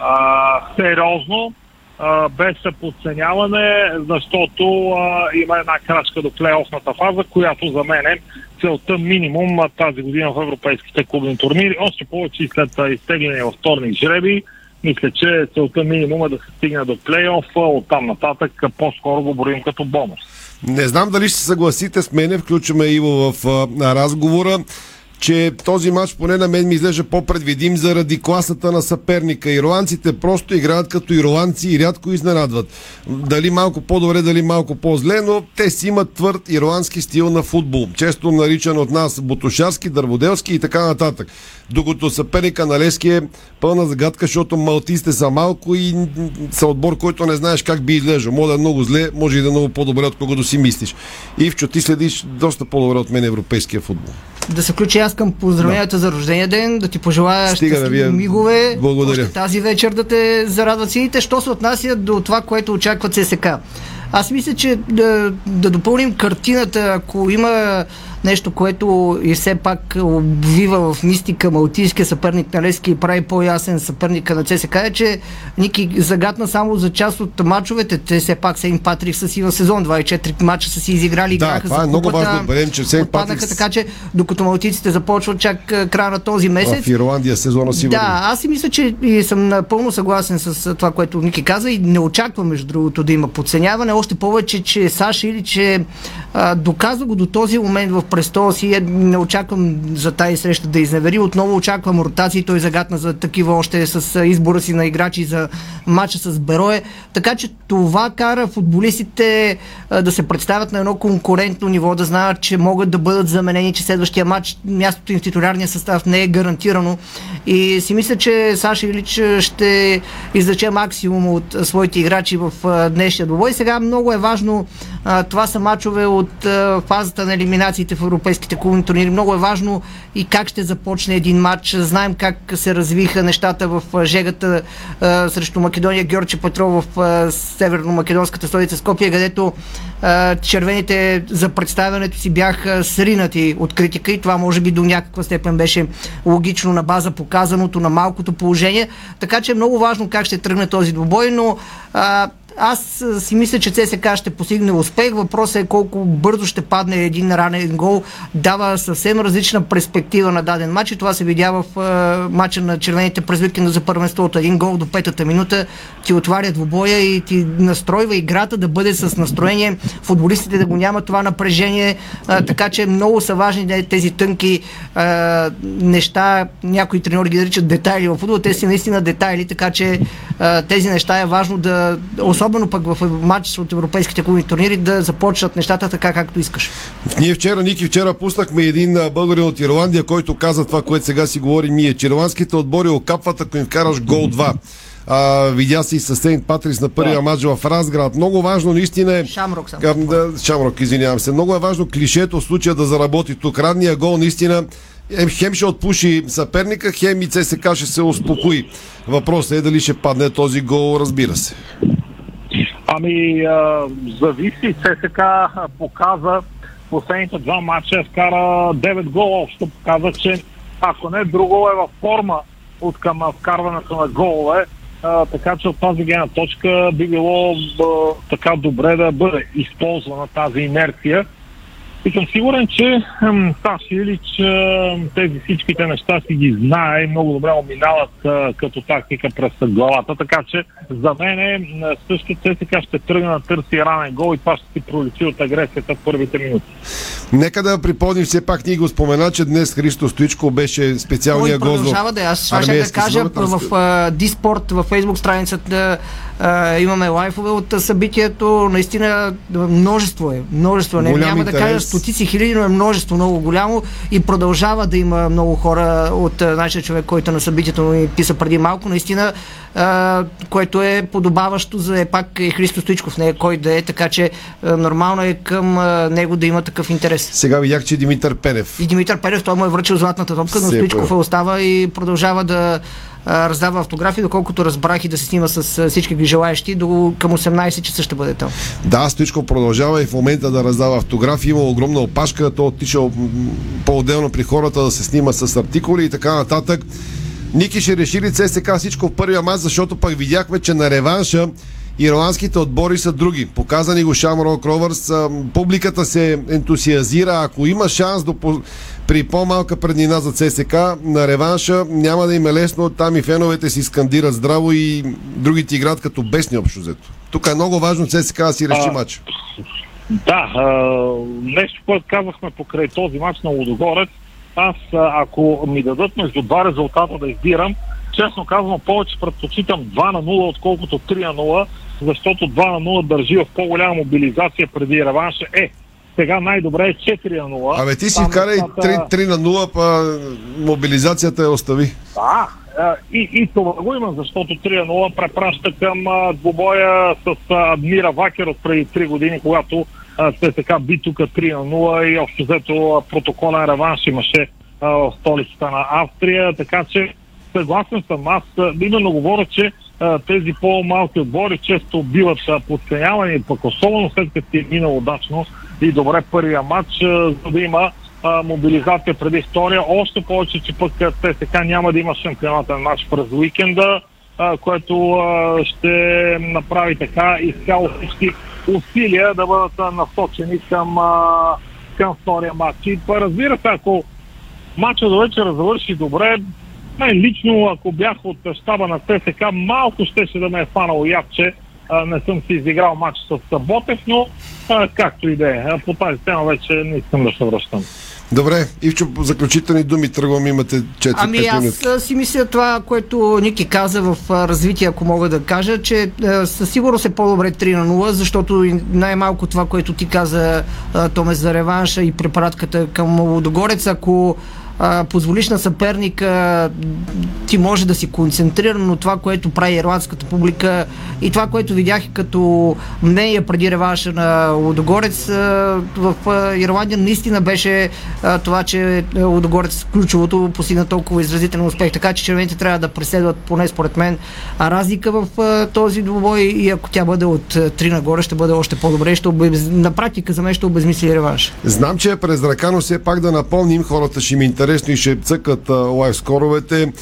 а, сериозно, а, без подценяване, защото а, има една крачка до плейофната фаза, която за мен е целта минимум а, тази година в европейските клубни турнири. Още повече и след изтегляне във вторник жреби, мисля, че целта минимум е да се стигне до плейоф, а оттам нататък по-скоро го броим като бонус. Не знам дали ще се съгласите с мене, включваме Иво в а, разговора, че този матч поне на мен ми изглежда по-предвидим заради класата на съперника. Ирландците просто играят като ирландци и рядко изненадват. Дали малко по-добре, дали малко по-зле, но те си имат твърд ирландски стил на футбол. Често наричан от нас бутушарски, дърводелски и така нататък. Докато съперника на Лески е пълна загадка, защото малтистите са малко и са отбор, който не знаеш как би изглеждал. Може да е много зле, може и да е много по-добре, от когото си мислиш. Ивчо, ти следиш доста по-добре от мен европейския футбол. Да се включи към поздравленията за рождения ден, да ти пожелая щастливи вие- мигове. Благодаря. Още тази вечер да те зарадват сините. Що се отнася до това, което очаква ЦСК? Аз мисля, че да, да допълним картината, ако има нещо, което и все пак обвива в мистика малтийския съперник на Лески и прави по-ясен съперника на ЦСК е, че Ники загадна само за част от мачовете. Те все пак Сейн Патрик са си в сезон 24 мача са си изиграли. Да, това е много важно да бъдем, че Сейн Патрик... Така че докато малтийците започват чак края на този месец. В Ирландия сезона си Да, аз си мисля, че и съм напълно съгласен с това, което Ники каза и не очаквам между другото да има подценяване. Още повече, че Саша или че а, доказва го до този момент в престола си. Е, не очаквам за тази среща да изневери. Отново очаквам ротации. Той загадна за такива още с избора си на играчи за матча с Берое. Така че това кара футболистите а, да се представят на едно конкурентно ниво, да знаят, че могат да бъдат заменени, че следващия матч мястото им в титулярния състав не е гарантирано. И си мисля, че Саша Илич ще излече максимум от своите играчи в днешния двобой. Сега много е важно. Това са мачове от фазата на елиминациите в европейските клубни турнири. Много е важно и как ще започне един матч. Знаем как се развиха нещата в жегата а, срещу Македония. Георги Петров в а, северно-македонската столица Скопия, където а, червените за представянето си бяха сринати от критика и това може би до някаква степен беше логично на база показаното на малкото положение. Така че е много важно как ще тръгне този двубой, но а, аз си мисля, че ЦСК ще постигне успех. Въпросът е колко бързо ще падне един ранен гол. Дава съвсем различна перспектива на даден матч и това се видя в матча на червените през викенда за първенството. Един гол до петата минута ти отваря двобоя и ти настройва играта да бъде с настроение. Футболистите да го няма това напрежение. Uh, така че много са важни тези тънки uh, неща. Някои треньори ги наричат детайли в футбол. Те си наистина детайли, така че uh, тези неща е важно да, особено особено пък в матч от европейските клубни турнири, да започнат нещата така, както искаш. Ние вчера, Ники, вчера пуснахме един българин от Ирландия, който каза това, което сега си говорим ние. Че ирландските отбори окапват, ако им вкараш гол 2. А, видя се и с Сейнт Патрис на първия да. матч в Разград. Много важно наистина е... Шамрок съм. Да, Шамрок, извинявам се. Много е важно клишето в случая да заработи тук. Радния гол наистина хем ще отпуши съперника, хем и ЦСК ще се успокои. Въпросът е дали ще падне този гол, разбира се. Ами, а, зависи. ЦСК показа последните два матча, вкара 9 гола общо. Показа, че ако не друго е във форма от към вкарването на голове. А, така че от тази гледна точка би било а, така добре да бъде използвана тази инерция и съм сигурен, че Стас Илич тези всичките неща си ги знае и много добре оминават като тактика през главата. Така че за мен е, също ЦСКА ще тръгне да търси ранен гол и това ще си проличи от агресията в първите минути. Нека да припомним все пак, ние го спомена, че днес Христо Стоичко беше специалния гост. Продължава да е. Аз ще да кажа в, в Диспорт, във фейсбук страницата а, имаме лайфове от събитието. Наистина множество е. Множество. Не, няма интерес. да кажа стотици хиляди, но е множество много голямо и продължава да има много хора от нашия човек, който на събитието ми писа преди малко. Наистина а, което е подобаващо за е пак е Христо Стоичков, не е кой да е, така че а, нормално е към а, него да има такъв интерес. Сега видях, че Димитър Пенев. И Димитър Пенев, той му е връчил златната топка, но Стоичков е остава и продължава да раздава автографи, доколкото разбрах и да се снима с всички ги желаящи, до към 18 часа ще бъде там. Да, Стоичко продължава и в момента да раздава автографи. Има огромна опашка, то отишъл по-отделно при хората да се снима с артикули и така нататък. Ники ще реши ли ЦСК всичко в първия мач, защото пък видяхме, че на реванша ирландските отбори са други. Показани го Шамрок Ровърс. Публиката се ентусиазира. Ако има шанс до, при по-малка преднина за ЦСК на реванша, няма да им е лесно. Там и феновете си скандират здраво и другите играят като бесни общо взето. Тук е много важно ЦСК да си реши матч. Да, а, нещо, което казахме покрай този матч на Лудогорец, аз ако ми дадат между два резултата да избирам, честно казвам, повече предпочитам 2 на 0, отколкото 3 на 0, защото 2 на 0 държи в по-голяма мобилизация преди реванша. Е, сега най-добре е 4 на 0. Абе ти си вкарай 3, 3 на 0, па мобилизацията я остави. Да, и, и това го има, защото 3 на 0 препраща към двубоя с Адмира Вакер от преди 3 години, когато така би тук 3 на 0 и общо взето протоколен реванш имаше в столицата на Австрия, така че съгласен съм аз. Именно говоря, че тези по-малки отбори често биват подценявани, пък особено след като ти е минал удачно и добре първия матч, за да има мобилизация преди втория. Още повече, че пък ТСК няма да има шампионатен матч през уикенда, което ще направи така и цяло всички усилия да бъдат насочени към, към втория матч. И разбира се, ако матчът до вечера завърши добре, мен лично, ако бях от щаба на ТСК, малко щеше да ме е фанало яд, че не съм си изиграл матч с Ботев, но а, както и да е. По тази тема вече не искам да се връщам. Добре, Ивчо, заключителни думи тръгвам, имате 4-5 Ами минути. аз а, си мисля това, което Ники каза в развитие, ако мога да кажа, че със сигурност е по-добре 3 на 0, защото най-малко това, което ти каза, Томе, за реванша и препратката към Лудогорец, ако а, позволиш на съперника, ти може да си концентриран, но това, което прави ирландската публика и това, което видях като мнение преди реванша на Лудогорец а, в а, Ирландия, наистина беше а, това, че а, Лудогорец ключовото постигна толкова изразителен успех. Така че червените трябва да преследват, поне според мен, разлика в а, този двубой и ако тя бъде от 3 нагоре, ще бъде още по-добре. Ще обез... На практика за мен ще обезмисли реванш. Знам, че е през ръка, но все пак да напомним, хората ще ми е интересно и ще цъкат лайв скоровете.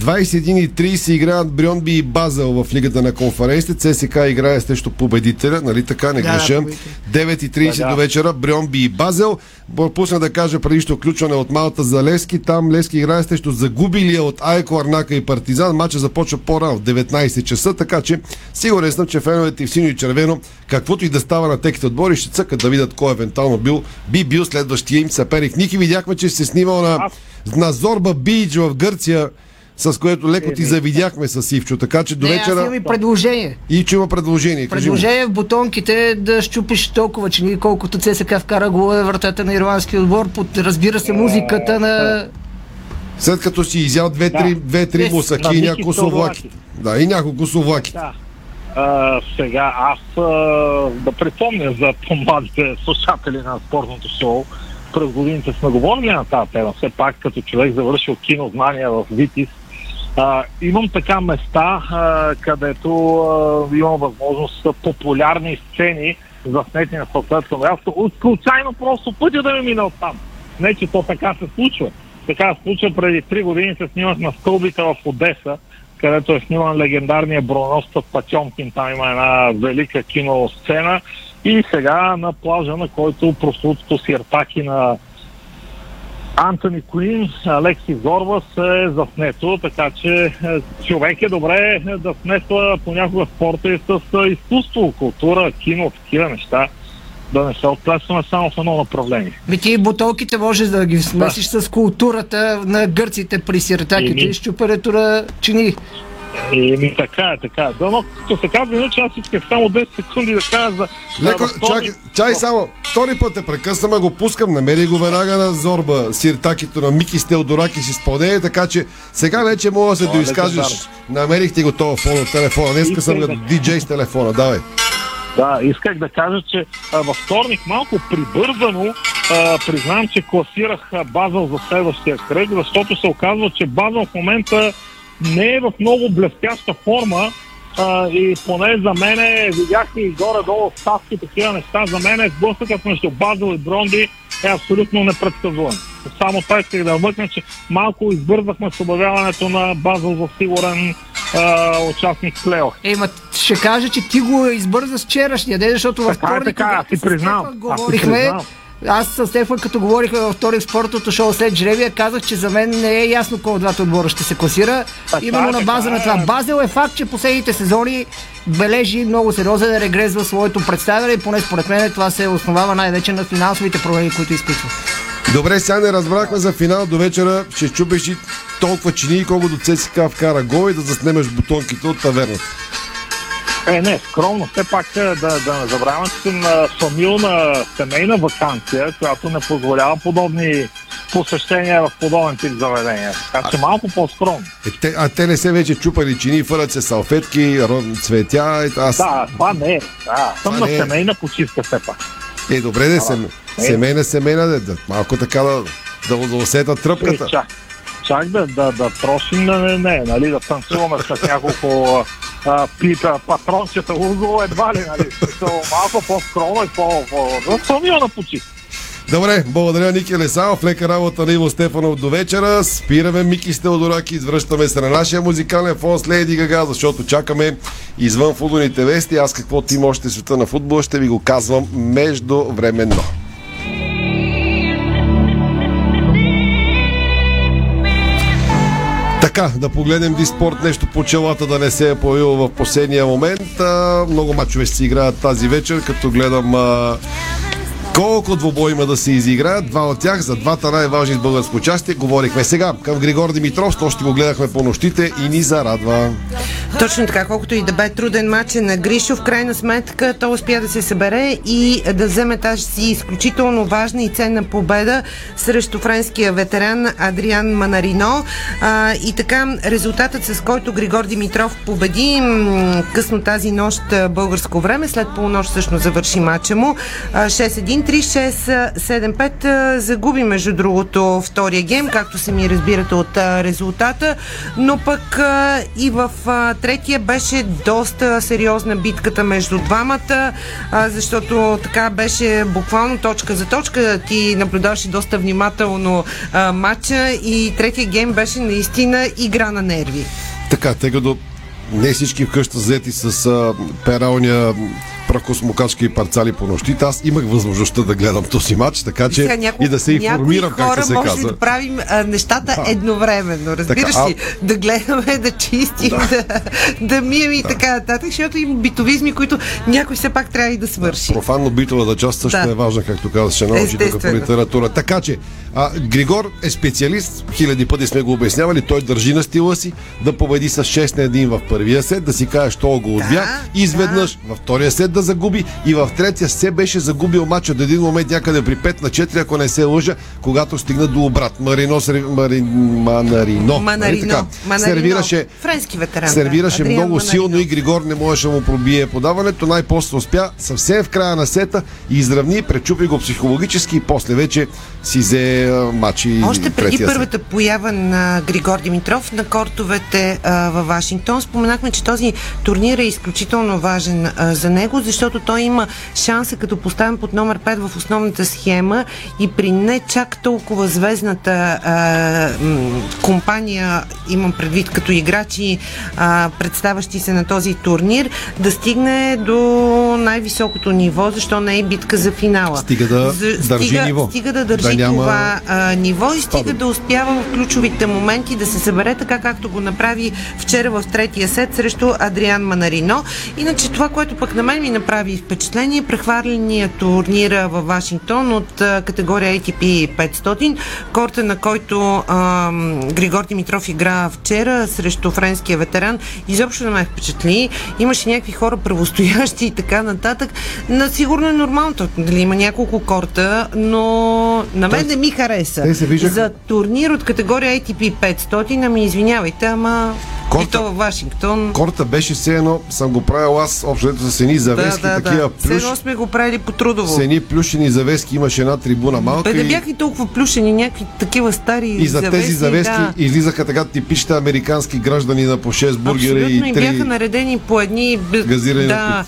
21 и 30 играят Брионби и Базел в Лигата на конференците. ЦСК играе срещу победителя, нали така, не Да, греша. победителя. 9.30 Да, да. до вечера Брионби и Базел. Пропусна да кажа предишно включване от Малта за Лески. Там Лески играе срещу загубилия от Айко, Арнака и Партизан. Матча започва по-рано в 19 часа, така че сигурен съм, че феновете в синьо и червено, каквото и да става на техните отбори, ще цъкат да видят кой евентуално бил, би бил следващия им съперник. Ники видяхме, че се снимал на, на Зорба Бич в Гърция, с което леко ти завидяхме с Ивчо, така че до Не, аз вечера... имам и предложение. И че има предложение. Предложение в бутонките да щупиш толкова чини, колкото ЦСК вкара в вратата на ирландския отбор, под, разбира се, музиката на... След като си изял две-три Да. две-три Е, мусаки и няколко совлаки. Да, и няколко совлаки. Да. А, сега аз а, да припомня за по-младите слушатели на спортното шоу. През годините сме говорили на тази тема. Все пак, като човек завършил кинознания в Витис, а, имам така места, а, където а, имам възможност популярни сцени заснети на съответно място. От случайно просто пътя да ми минал там. Не, че то така се случва. Така се случва преди три години се снимах на стълбите в Одеса, където е сниман легендарния броносът Пачомкин. Там има една велика киносцена. И сега на плажа, на който прослутото сиртаки на Антони Куин, Алекси Зорба се е заснето, така че е, човек е добре е, да смесва понякога спорта и с е, изкуство, култура, кино, такива неща, да не се отплесваме само в едно направление. Ми ти бутолките можеш да ги смесиш с културата на гърците при сиртаките Еми. и щупането на чини. Еми така е, така е. Да, но като се казва, иначе аз исках само 10 секунди да кажа за... Леко, за чакай, чай само. Втори път те прекъсвам, го пускам. Намери го веднага на Зорба, сиртакито на Мики Стелдораки с изпълнение, така че сега вече мога да се доизкажеш. Намерих ти го този фон от телефона. Днеска съм на диджей с телефона. Давай. Да, исках да кажа, че а, във вторник малко прибързано а, признавам, че класирах Базъл за следващия кръг, защото се оказва, че Базъл в момента не е в много блестяща форма а, и поне за мен видях и горе-долу ставки, такива неща, за мен сблъсъкът между Базъл и Бронди е абсолютно непредсказуем. Само това исках да вмъкна, че малко избързахме с обявяването на Базъл за сигурен а, участник в плейоф. Ема, ще кажа, че ти го избърза с вчерашния ден, защото във е, вторник, така, когато ти признавам. Стефан Аз ти говорихме, признавам. Аз с Стефан, като говорихме във вторник в спортното шоу след жребия, казах, че за мен не е ясно кой от двата отбора ще се класира. Така Именно е, на база така на това. е. Базел е факт, че последните сезони бележи много сериозен регрес в своето представяне и поне според мен това се основава най-вече на финансовите проблеми, които изпитва. Добре, сега не разбрахме за финал до вечера. Ще чупиш и толкова чини, колко до ЦСКА вкара гол и да заснемеш бутонките от таверната. Е, не, скромно. Все пак е, да, да не забравяме, че на фамилна семейна вакансия, която не позволява подобни посещения в подобен тип заведения. Така че малко по-скромно. Е, те, а те не се вече чупали чини, фърят се салфетки, цветя. и Аз... Да, това не е. Да, съм на е. семейна почивка все пак. Е, добре, да, сем... е. семейна, семейна, да, да, малко така да, да, да усета тръпката. Е, чак, чак да, да, да трошим, да не, не, нали, да танцуваме с няколко а, пита патрончета Лузово едва ли, нали? Малко по-скромно и по... по... по... на почивка. Добре, благодаря Ники Лесанов, лека работа на Иво Стефанов до вечера. Спираме Мики Стеодораки, извръщаме се на нашия музикален фон с Леди Гага, защото чакаме извън футболните вести. Аз какво ти още света на футбола ще ви го казвам междувременно. Така, да погледнем Диспорт, нещо по челата да не се е появило в последния момент. А, много мачове ще си играят тази вечер, като гледам а, колко двобой има да се изиграят? Два от тях за двата най-важни с българско участие. Говорихме сега към Григор Димитров, то ще го гледахме по нощите и ни зарадва. Точно така, колкото и да бе труден матч на Гришо, в крайна сметка той успя да се събере и да вземе тази си изключително важна и ценна победа срещу френския ветеран Адриан Манарино. А, и така, резултатът с който Григор Димитров победи късно тази нощ българско време, след полунощ всъщност завърши матча му. 6-1 3-6-7-5 загуби между другото втория гейм, както се ми разбирате от резултата, но пък и в третия беше доста сериозна битката между двамата, защото така беше буквално точка за точка. Ти наблюдаваше доста внимателно матча и третия гейм беше наистина игра на нерви. Така, тъй като не всички вкъща заети с пералния пракосмокачки и парцали по нощите. Аз имах възможността да гледам този матч, така че Сега, няколко, и да се информирам как се може казва. да правим а, нещата да. едновременно, разбираш така, ли? А... Да гледаме, да чистим, да, да, да мием и да. така нататък, защото има битовизми, които някой все пак трябва и да свърши. Да, профанно битовата част също да. е важна, както казваш, че научи тук по литература. Така че, а, Григор е специалист, хиляди пъти сме го обяснявали, той държи на стила си да победи с 6 на 1 в първия сет, да си каже, що го отвя, да, изведнъж да. във втория сет да загуби и в третия се беше загубил матч от един момент някъде при 5 на 4, ако не се лъжа, когато стигна до обрат. Марино, сер... Мари... Манарино. Манарино. Така, Манарино. Сервираше, Френски ветеран. Сервираше да. много Манарино. силно и Григор не можеше да му пробие подаването. Най-после успя съвсем в края на сета и изравни, пречупи го психологически и после вече си взе матчи. Още преди първата поява на Григор Димитров на кортовете а, във Вашингтон споменахме, че този турнир е изключително важен а, за него, защото той има шанса като поставен под номер 5 в основната схема и при не чак толкова звездната а, м, компания, имам предвид като играчи, а, представащи се на този турнир, да стигне до най-високото ниво, защо не е битка за финала. Стига да за, държи стига, ниво. Стига да държи да няма... това а, ниво и стига Падъл. да успява в ключовите моменти да се събере така, както го направи вчера в третия сет срещу Адриан Манарино. Иначе това, което пък на мен ми направи впечатление, прехвърления турнира в Вашингтон от категория ATP 500, корта на който а, Григор Димитров игра вчера срещу френския ветеран, изобщо не ме впечатли. Имаше някакви хора правостоящи и така нататък. На сигурно е нормално, дали има няколко корта, но на мен не ми хареса. За турнир от категория ATP 500, ами извинявайте, ама Корта, и то във Вашингтон. Корта беше все едно, съм го правил аз, общо с едни завески, да, да, такива да. плюш. Все сме го правили по трудово. С едни плюшени завески имаше една трибуна малка. Бе, да бяха и толкова плюшени, някакви такива стари И за завески, тези завески да. излизаха така типичните американски граждани на по 6 бургера и 3... и бяха наредени по едни... Газирани да,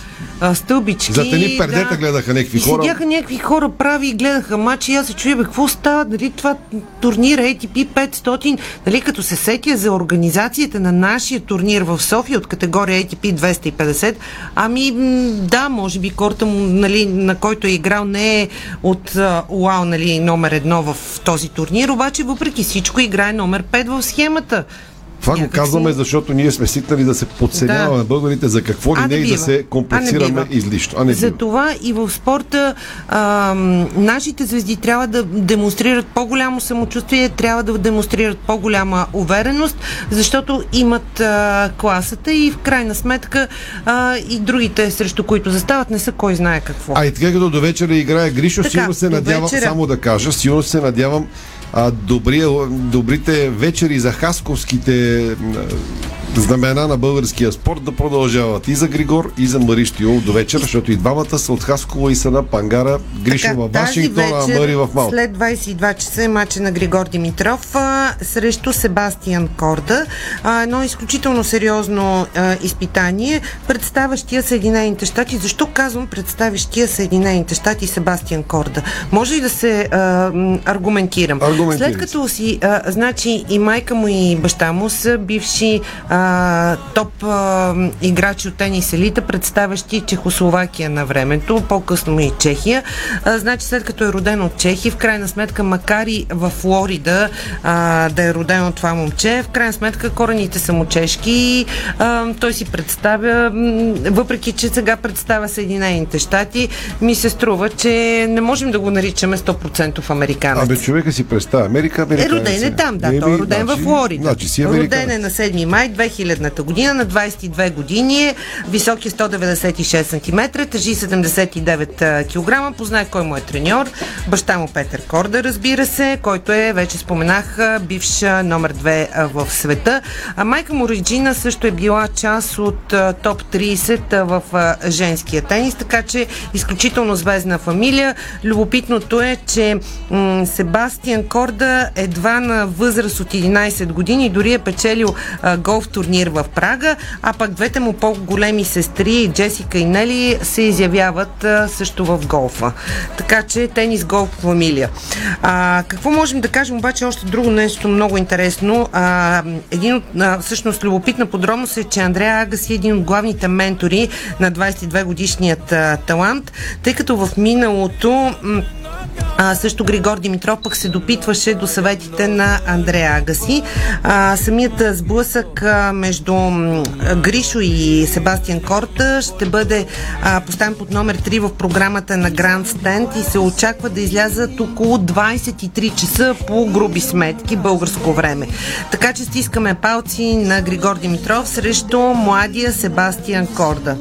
стълбички. За тени пердета да. гледаха някакви хора. И седяха някакви хора прави и гледаха матчи. Аз се чуя, бе, какво става? Дали това турнир ATP 500, нали, като се сетя за организацията на нашия турнир в София от категория ATP 250, ами да, може би корта му, нали, на който е играл, не е от УАО, нали, номер едно в този турнир, обаче въпреки всичко играе номер 5 в схемата. Това Някак го казваме, защото ние сме свикнали да се подценяваме да. българите за какво ли не, не и да се комплексираме излишно. А не за това и в спорта а, нашите звезди трябва да демонстрират по-голямо самочувствие, трябва да демонстрират по-голяма увереност, защото имат а, класата и в крайна сметка а, и другите, срещу които застават, не са кой знае какво. А и така като до вечера играе Гришо, така, сигурно се надявам, вечера... само да кажа, сигурно се надявам а, добри, добрите вечери за хасковските знамена на българския спорт да продължават и за Григор, и за Мари до вечер, защото и двамата са от Хасково и са на Пангара. Гришо във Вашингтон, а Мари в Малта. След 22 часа е матча на Григор Димитров а, срещу Себастиан Корда. А, едно изключително сериозно а, изпитание. Представящия Съединените щати. Защо казвам представящия Съединените щати Себастиан Корда? Може ли да се а, м, аргументирам? Аргументирай След като си, а, значи и майка му и баща му са бивши а, топ а, играчи от тенис елита, представящи Чехословакия на времето, по-късно и Чехия. А, значи след като е роден от Чехия, в крайна сметка, макар и в Флорида а, да е родено това момче, в крайна сметка корените са му чешки и а, той си представя, въпреки че сега представя Съединените щати, ми се струва, че не можем да го наричаме 100% американец. Абе, човека си представя. Америка, Е, Америка. роден е там, да. Той е роден в Флорида. Значи си роден американец. е на 7 май 2000 година, на 22 години е, висок е 196 см, тежи 79 кг. Познай кой му е треньор. Баща му Петър Корда, разбира се, който е, вече споменах, бивш номер 2 а, в света. А майка му Реджина също е била част от топ 30 а, в женския тенис, така че изключително звездна фамилия. Любопитното е, че м- Себастиан Корда едва на възраст от 11 години дори е печелил а, голф турнир в Прага, а пък двете му по-големи сестри, Джесика и Нели, се изявяват а, също в голфа. Така че тенис голф фамилия. А, какво можем да кажем обаче още друго нещо много интересно? А, един от, а, всъщност любопитна подробност е, че Андрея Агаси е един от главните ментори на 22 годишният а, талант, тъй като в миналото а, също Григор Димитров пък се допитваше до съветите на Андрея Агаси. А, самият сблъсък между Гришо и Себастиан Корта ще бъде а, поставен под номер 3 в програмата на Гранд Стенд и се очаква да излязат около 23 часа по груби сметки българско време. Така че стискаме палци на Григор Димитров срещу младия Себастиан Корда.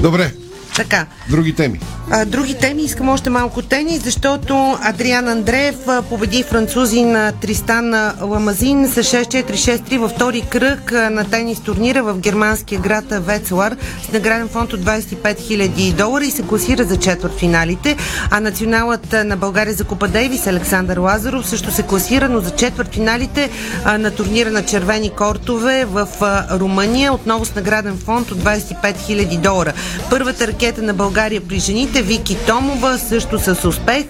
Добре, Така. други теми. А, други теми искам още малко тенис, защото Адриан Андреев победи французи на Тристан Ламазин с 6-4-6-3 във втори кръг на тенис турнира в германския град Вецлар с награден фонд от 25 000 долара и се класира за четвърт финалите. А националът на България за Купа Дейвис Александър Лазаров също се класира, но за четвърт финалите на турнира на червени кортове в Румъния, отново с награден фонд от 25 000 долара. Първата ракета на България при жените Вики Томова също с успех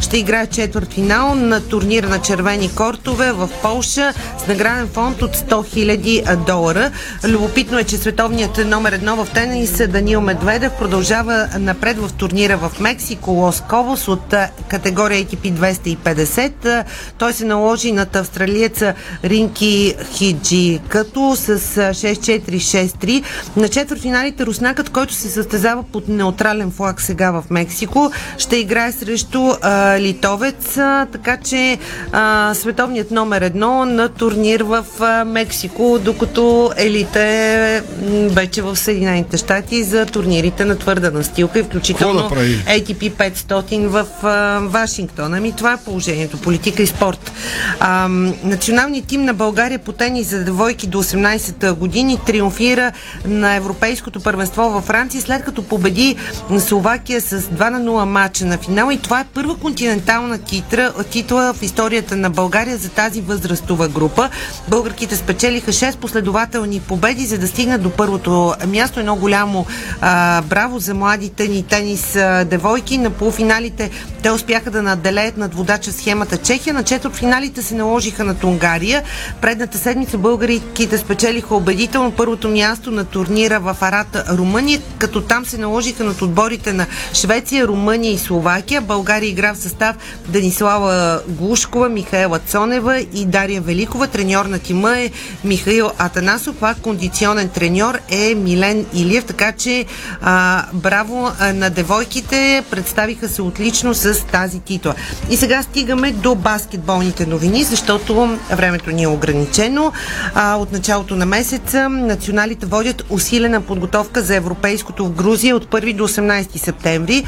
ще играе четвърт финал на турнира на червени кортове в Полша с награден фонд от 100 000 долара. Любопитно е, че световният номер едно в тенис Данил Медведев продължава напред в турнира в Мексико Лос Кобос от категория ATP 250. А, Той се наложи над австралиеца Ринки Хиджи като с а, 6-4-6-3. На четвъртфиналите руснакът, който се състезава под неутрален флаг сега в Мексико, ще играе срещу а, литовец, а, така че а, световният номер едно на турнир в а, Мексико, докато елита е вече в Съединените щати за турнирите на твърда настилка и включително да прави? ATP 500 в а, Вашингтон. Ами това е положението. Политика и спорт. А, националният тим на България по тенис за девойки до 18 години триумфира на Европейското първенство във Франция, след като победи Словакия с 2 на 0 матча на финал и това е първа континентална титра, титла в историята на България за тази възрастова група. Българките спечелиха 6 последователни победи, за да стигнат до първото място. Едно голямо а, браво за младите ни тенис а, девойки. На полуфиналите те успяха да наделеят над водача схемата Чехия. На четвъртфиналите се наложиха над Унгария. Предната седмица българите спечелиха убедително първото място на турнира в Арата, Румъния, като там се наложиха над отборите на Швеция, Румъния и Словакия. България игра в състав Данислава Глушкова, Михаела Цонева и Дария Великова. Треньор на тима е Михаил Атанасов, а кондиционен треньор е Милен Илиев, така че а, браво на девойките, представиха се отлично с тази титла. И сега стигаме до баскетболните новини, защото времето ни е ограничено. А, от началото на месеца националите водят усилена подготовка за европейското в Грузия от 1 до 18 септември.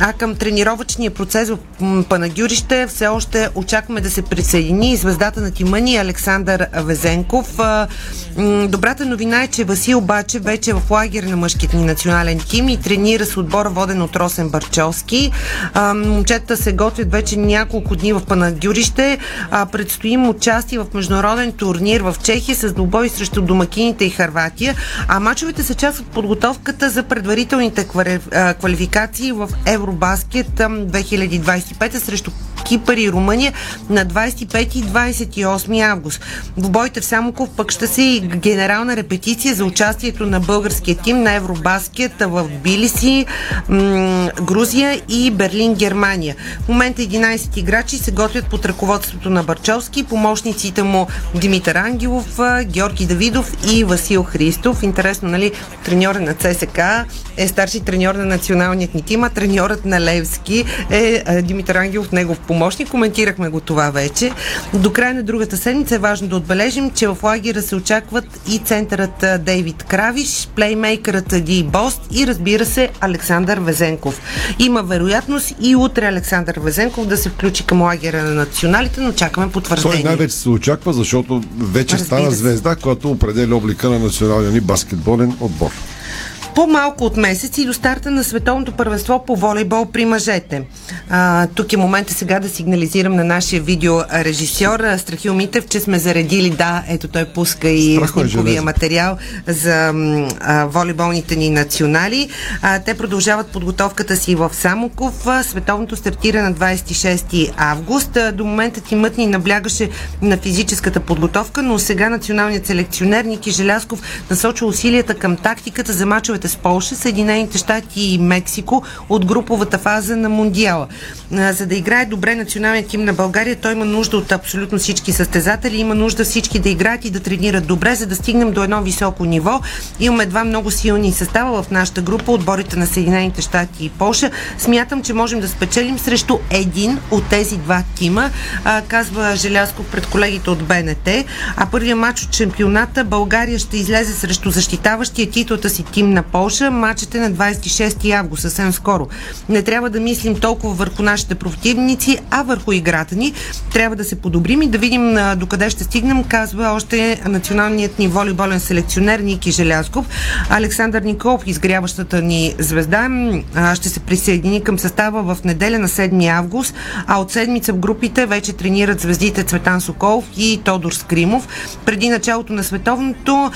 А към тренировъчния процес в Панагюрище все още очакваме да се присъедини звездата на тима ни Александър Везенков. Добрата новина е, че Васил обаче вече е в лагер на мъжкият ни национален тим и тренира с отбора воден от Росен Барчовски. Момчетата се готвят вече няколко дни в Панагюрище. Предстои им участие в международен турнир в Чехия с двубой срещу домакините и Харватия. А мачовете са част от подготовката за предварителните квалификации в Евробаскет ам, 2025 срещу Кипър и Румъния на 25 и 28 август. В бойте в Самоков пък ще се и генерална репетиция за участието на българския тим на Евробаскет в Билиси, Грузия и Берлин, Германия. В момента 11 играчи се готвят под ръководството на Барчовски, помощниците му Димитър Ангелов, Георги Давидов и Васил Христов. Интересно, нали, треньора на ЦСК е старши треньор на националният ни тим, а треньорът на Левски е а, Димитър Ангелов, негов помощник. Коментирахме го това вече. До края на другата седмица е важно да отбележим, че в лагера се очакват и центърът а, Дейвид Кравиш, плеймейкърът Ди Бост и разбира се Александър Везенков. Има вероятност и утре Александър Везенков да се включи към лагера на националите, но чакаме Той потвърждение. най-вече се очаква, защото вече Разбира стана се. звезда, която определя облика на националния ни баскетболен отбор. По-малко от месец и до старта на световното първенство по волейбол при мъжете. А, тук е момента сега да сигнализирам на нашия видеорежисьор Страхил Митев, че сме заредили, да, ето той пуска и е снимковия материал за а, волейболните ни национали. А, те продължават подготовката си в Самоков. Световното стартира на 26 август. До момента тимът ни наблягаше на физическата подготовка, но сега националният селекционер Ники Желясков насочва усилията към тактиката за мачовете с Полша, Съединените щати и Мексико от груповата фаза на Мондиала. За да играе добре националният тим на България, той има нужда от абсолютно всички състезатели, има нужда всички да играят и да тренират добре, за да стигнем до едно високо ниво. Имаме два много силни състава в нашата група, отборите на Съединените щати и Полша. Смятам, че можем да спечелим срещу един от тези два тима, казва Желязков пред колегите от БНТ. А първият матч от шампионата България ще излезе срещу защитаващия титлата си тим на Полша. Матчът е на 26 август, съвсем скоро. Не трябва да мислим толкова върху нашите противници, а върху играта ни. Трябва да се подобрим и да видим докъде ще стигнем, казва още националният ни волейболен селекционер Ники Желязков. Александър Николов, изгряващата ни звезда, ще се присъедини към състава в неделя на 7 август, а от седмица в групите вече тренират звездите Цветан Соколов и Тодор Скримов. Преди началото на световното,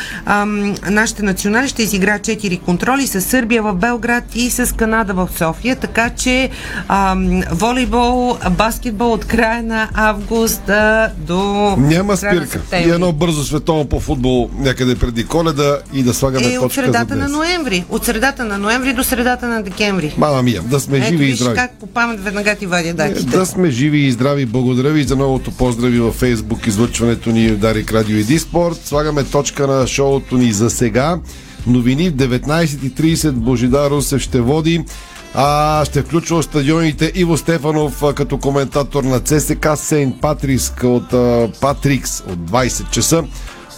нашите национали ще изиграят 4 контроли с Сърбия в Белград и с Канада в София, така че ам, волейбол, баскетбол от края на август а, до Няма спирка. И едно бързо световно по футбол някъде преди коледа и да слагаме Е, от точка за средата на ноември. От средата на ноември до средата на декември. Мама мия, да сме Ето живи и здрави. как по памет веднага ти вадя датите. Да сме живи и здрави. Благодаря ви за новото поздрави във Фейсбук, излъчването ни в Дарик Радио и Диспорт. Слагаме точка на шоуто ни за сега. Новини в 19.30 Божидар Русев ще води. А, ще включва стадионите Иво Стефанов а, като коментатор на ЦСК Сейнт Патриск от а, Патрикс от 20 часа.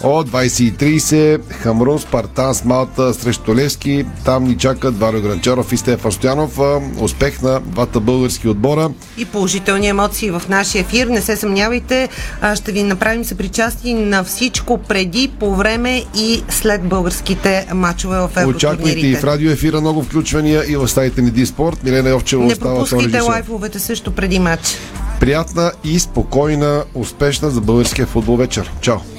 От 20.30 Хамрун Спартан с Малта срещу Левски. Там ни чакат Варио Гранчаров и Стефан Стоянов. Успех на двата български отбора. И положителни емоции в нашия ефир. Не се съмнявайте, ще ви направим съпричастни на всичко преди, по време и след българските матчове в Очаквайте и в радио ефира много включвания и в сайтите ни Диспорт. Милена Йовчева Не пропускайте лайфовете също преди матч. Приятна и спокойна, успешна за българския футбол вечер. Чао!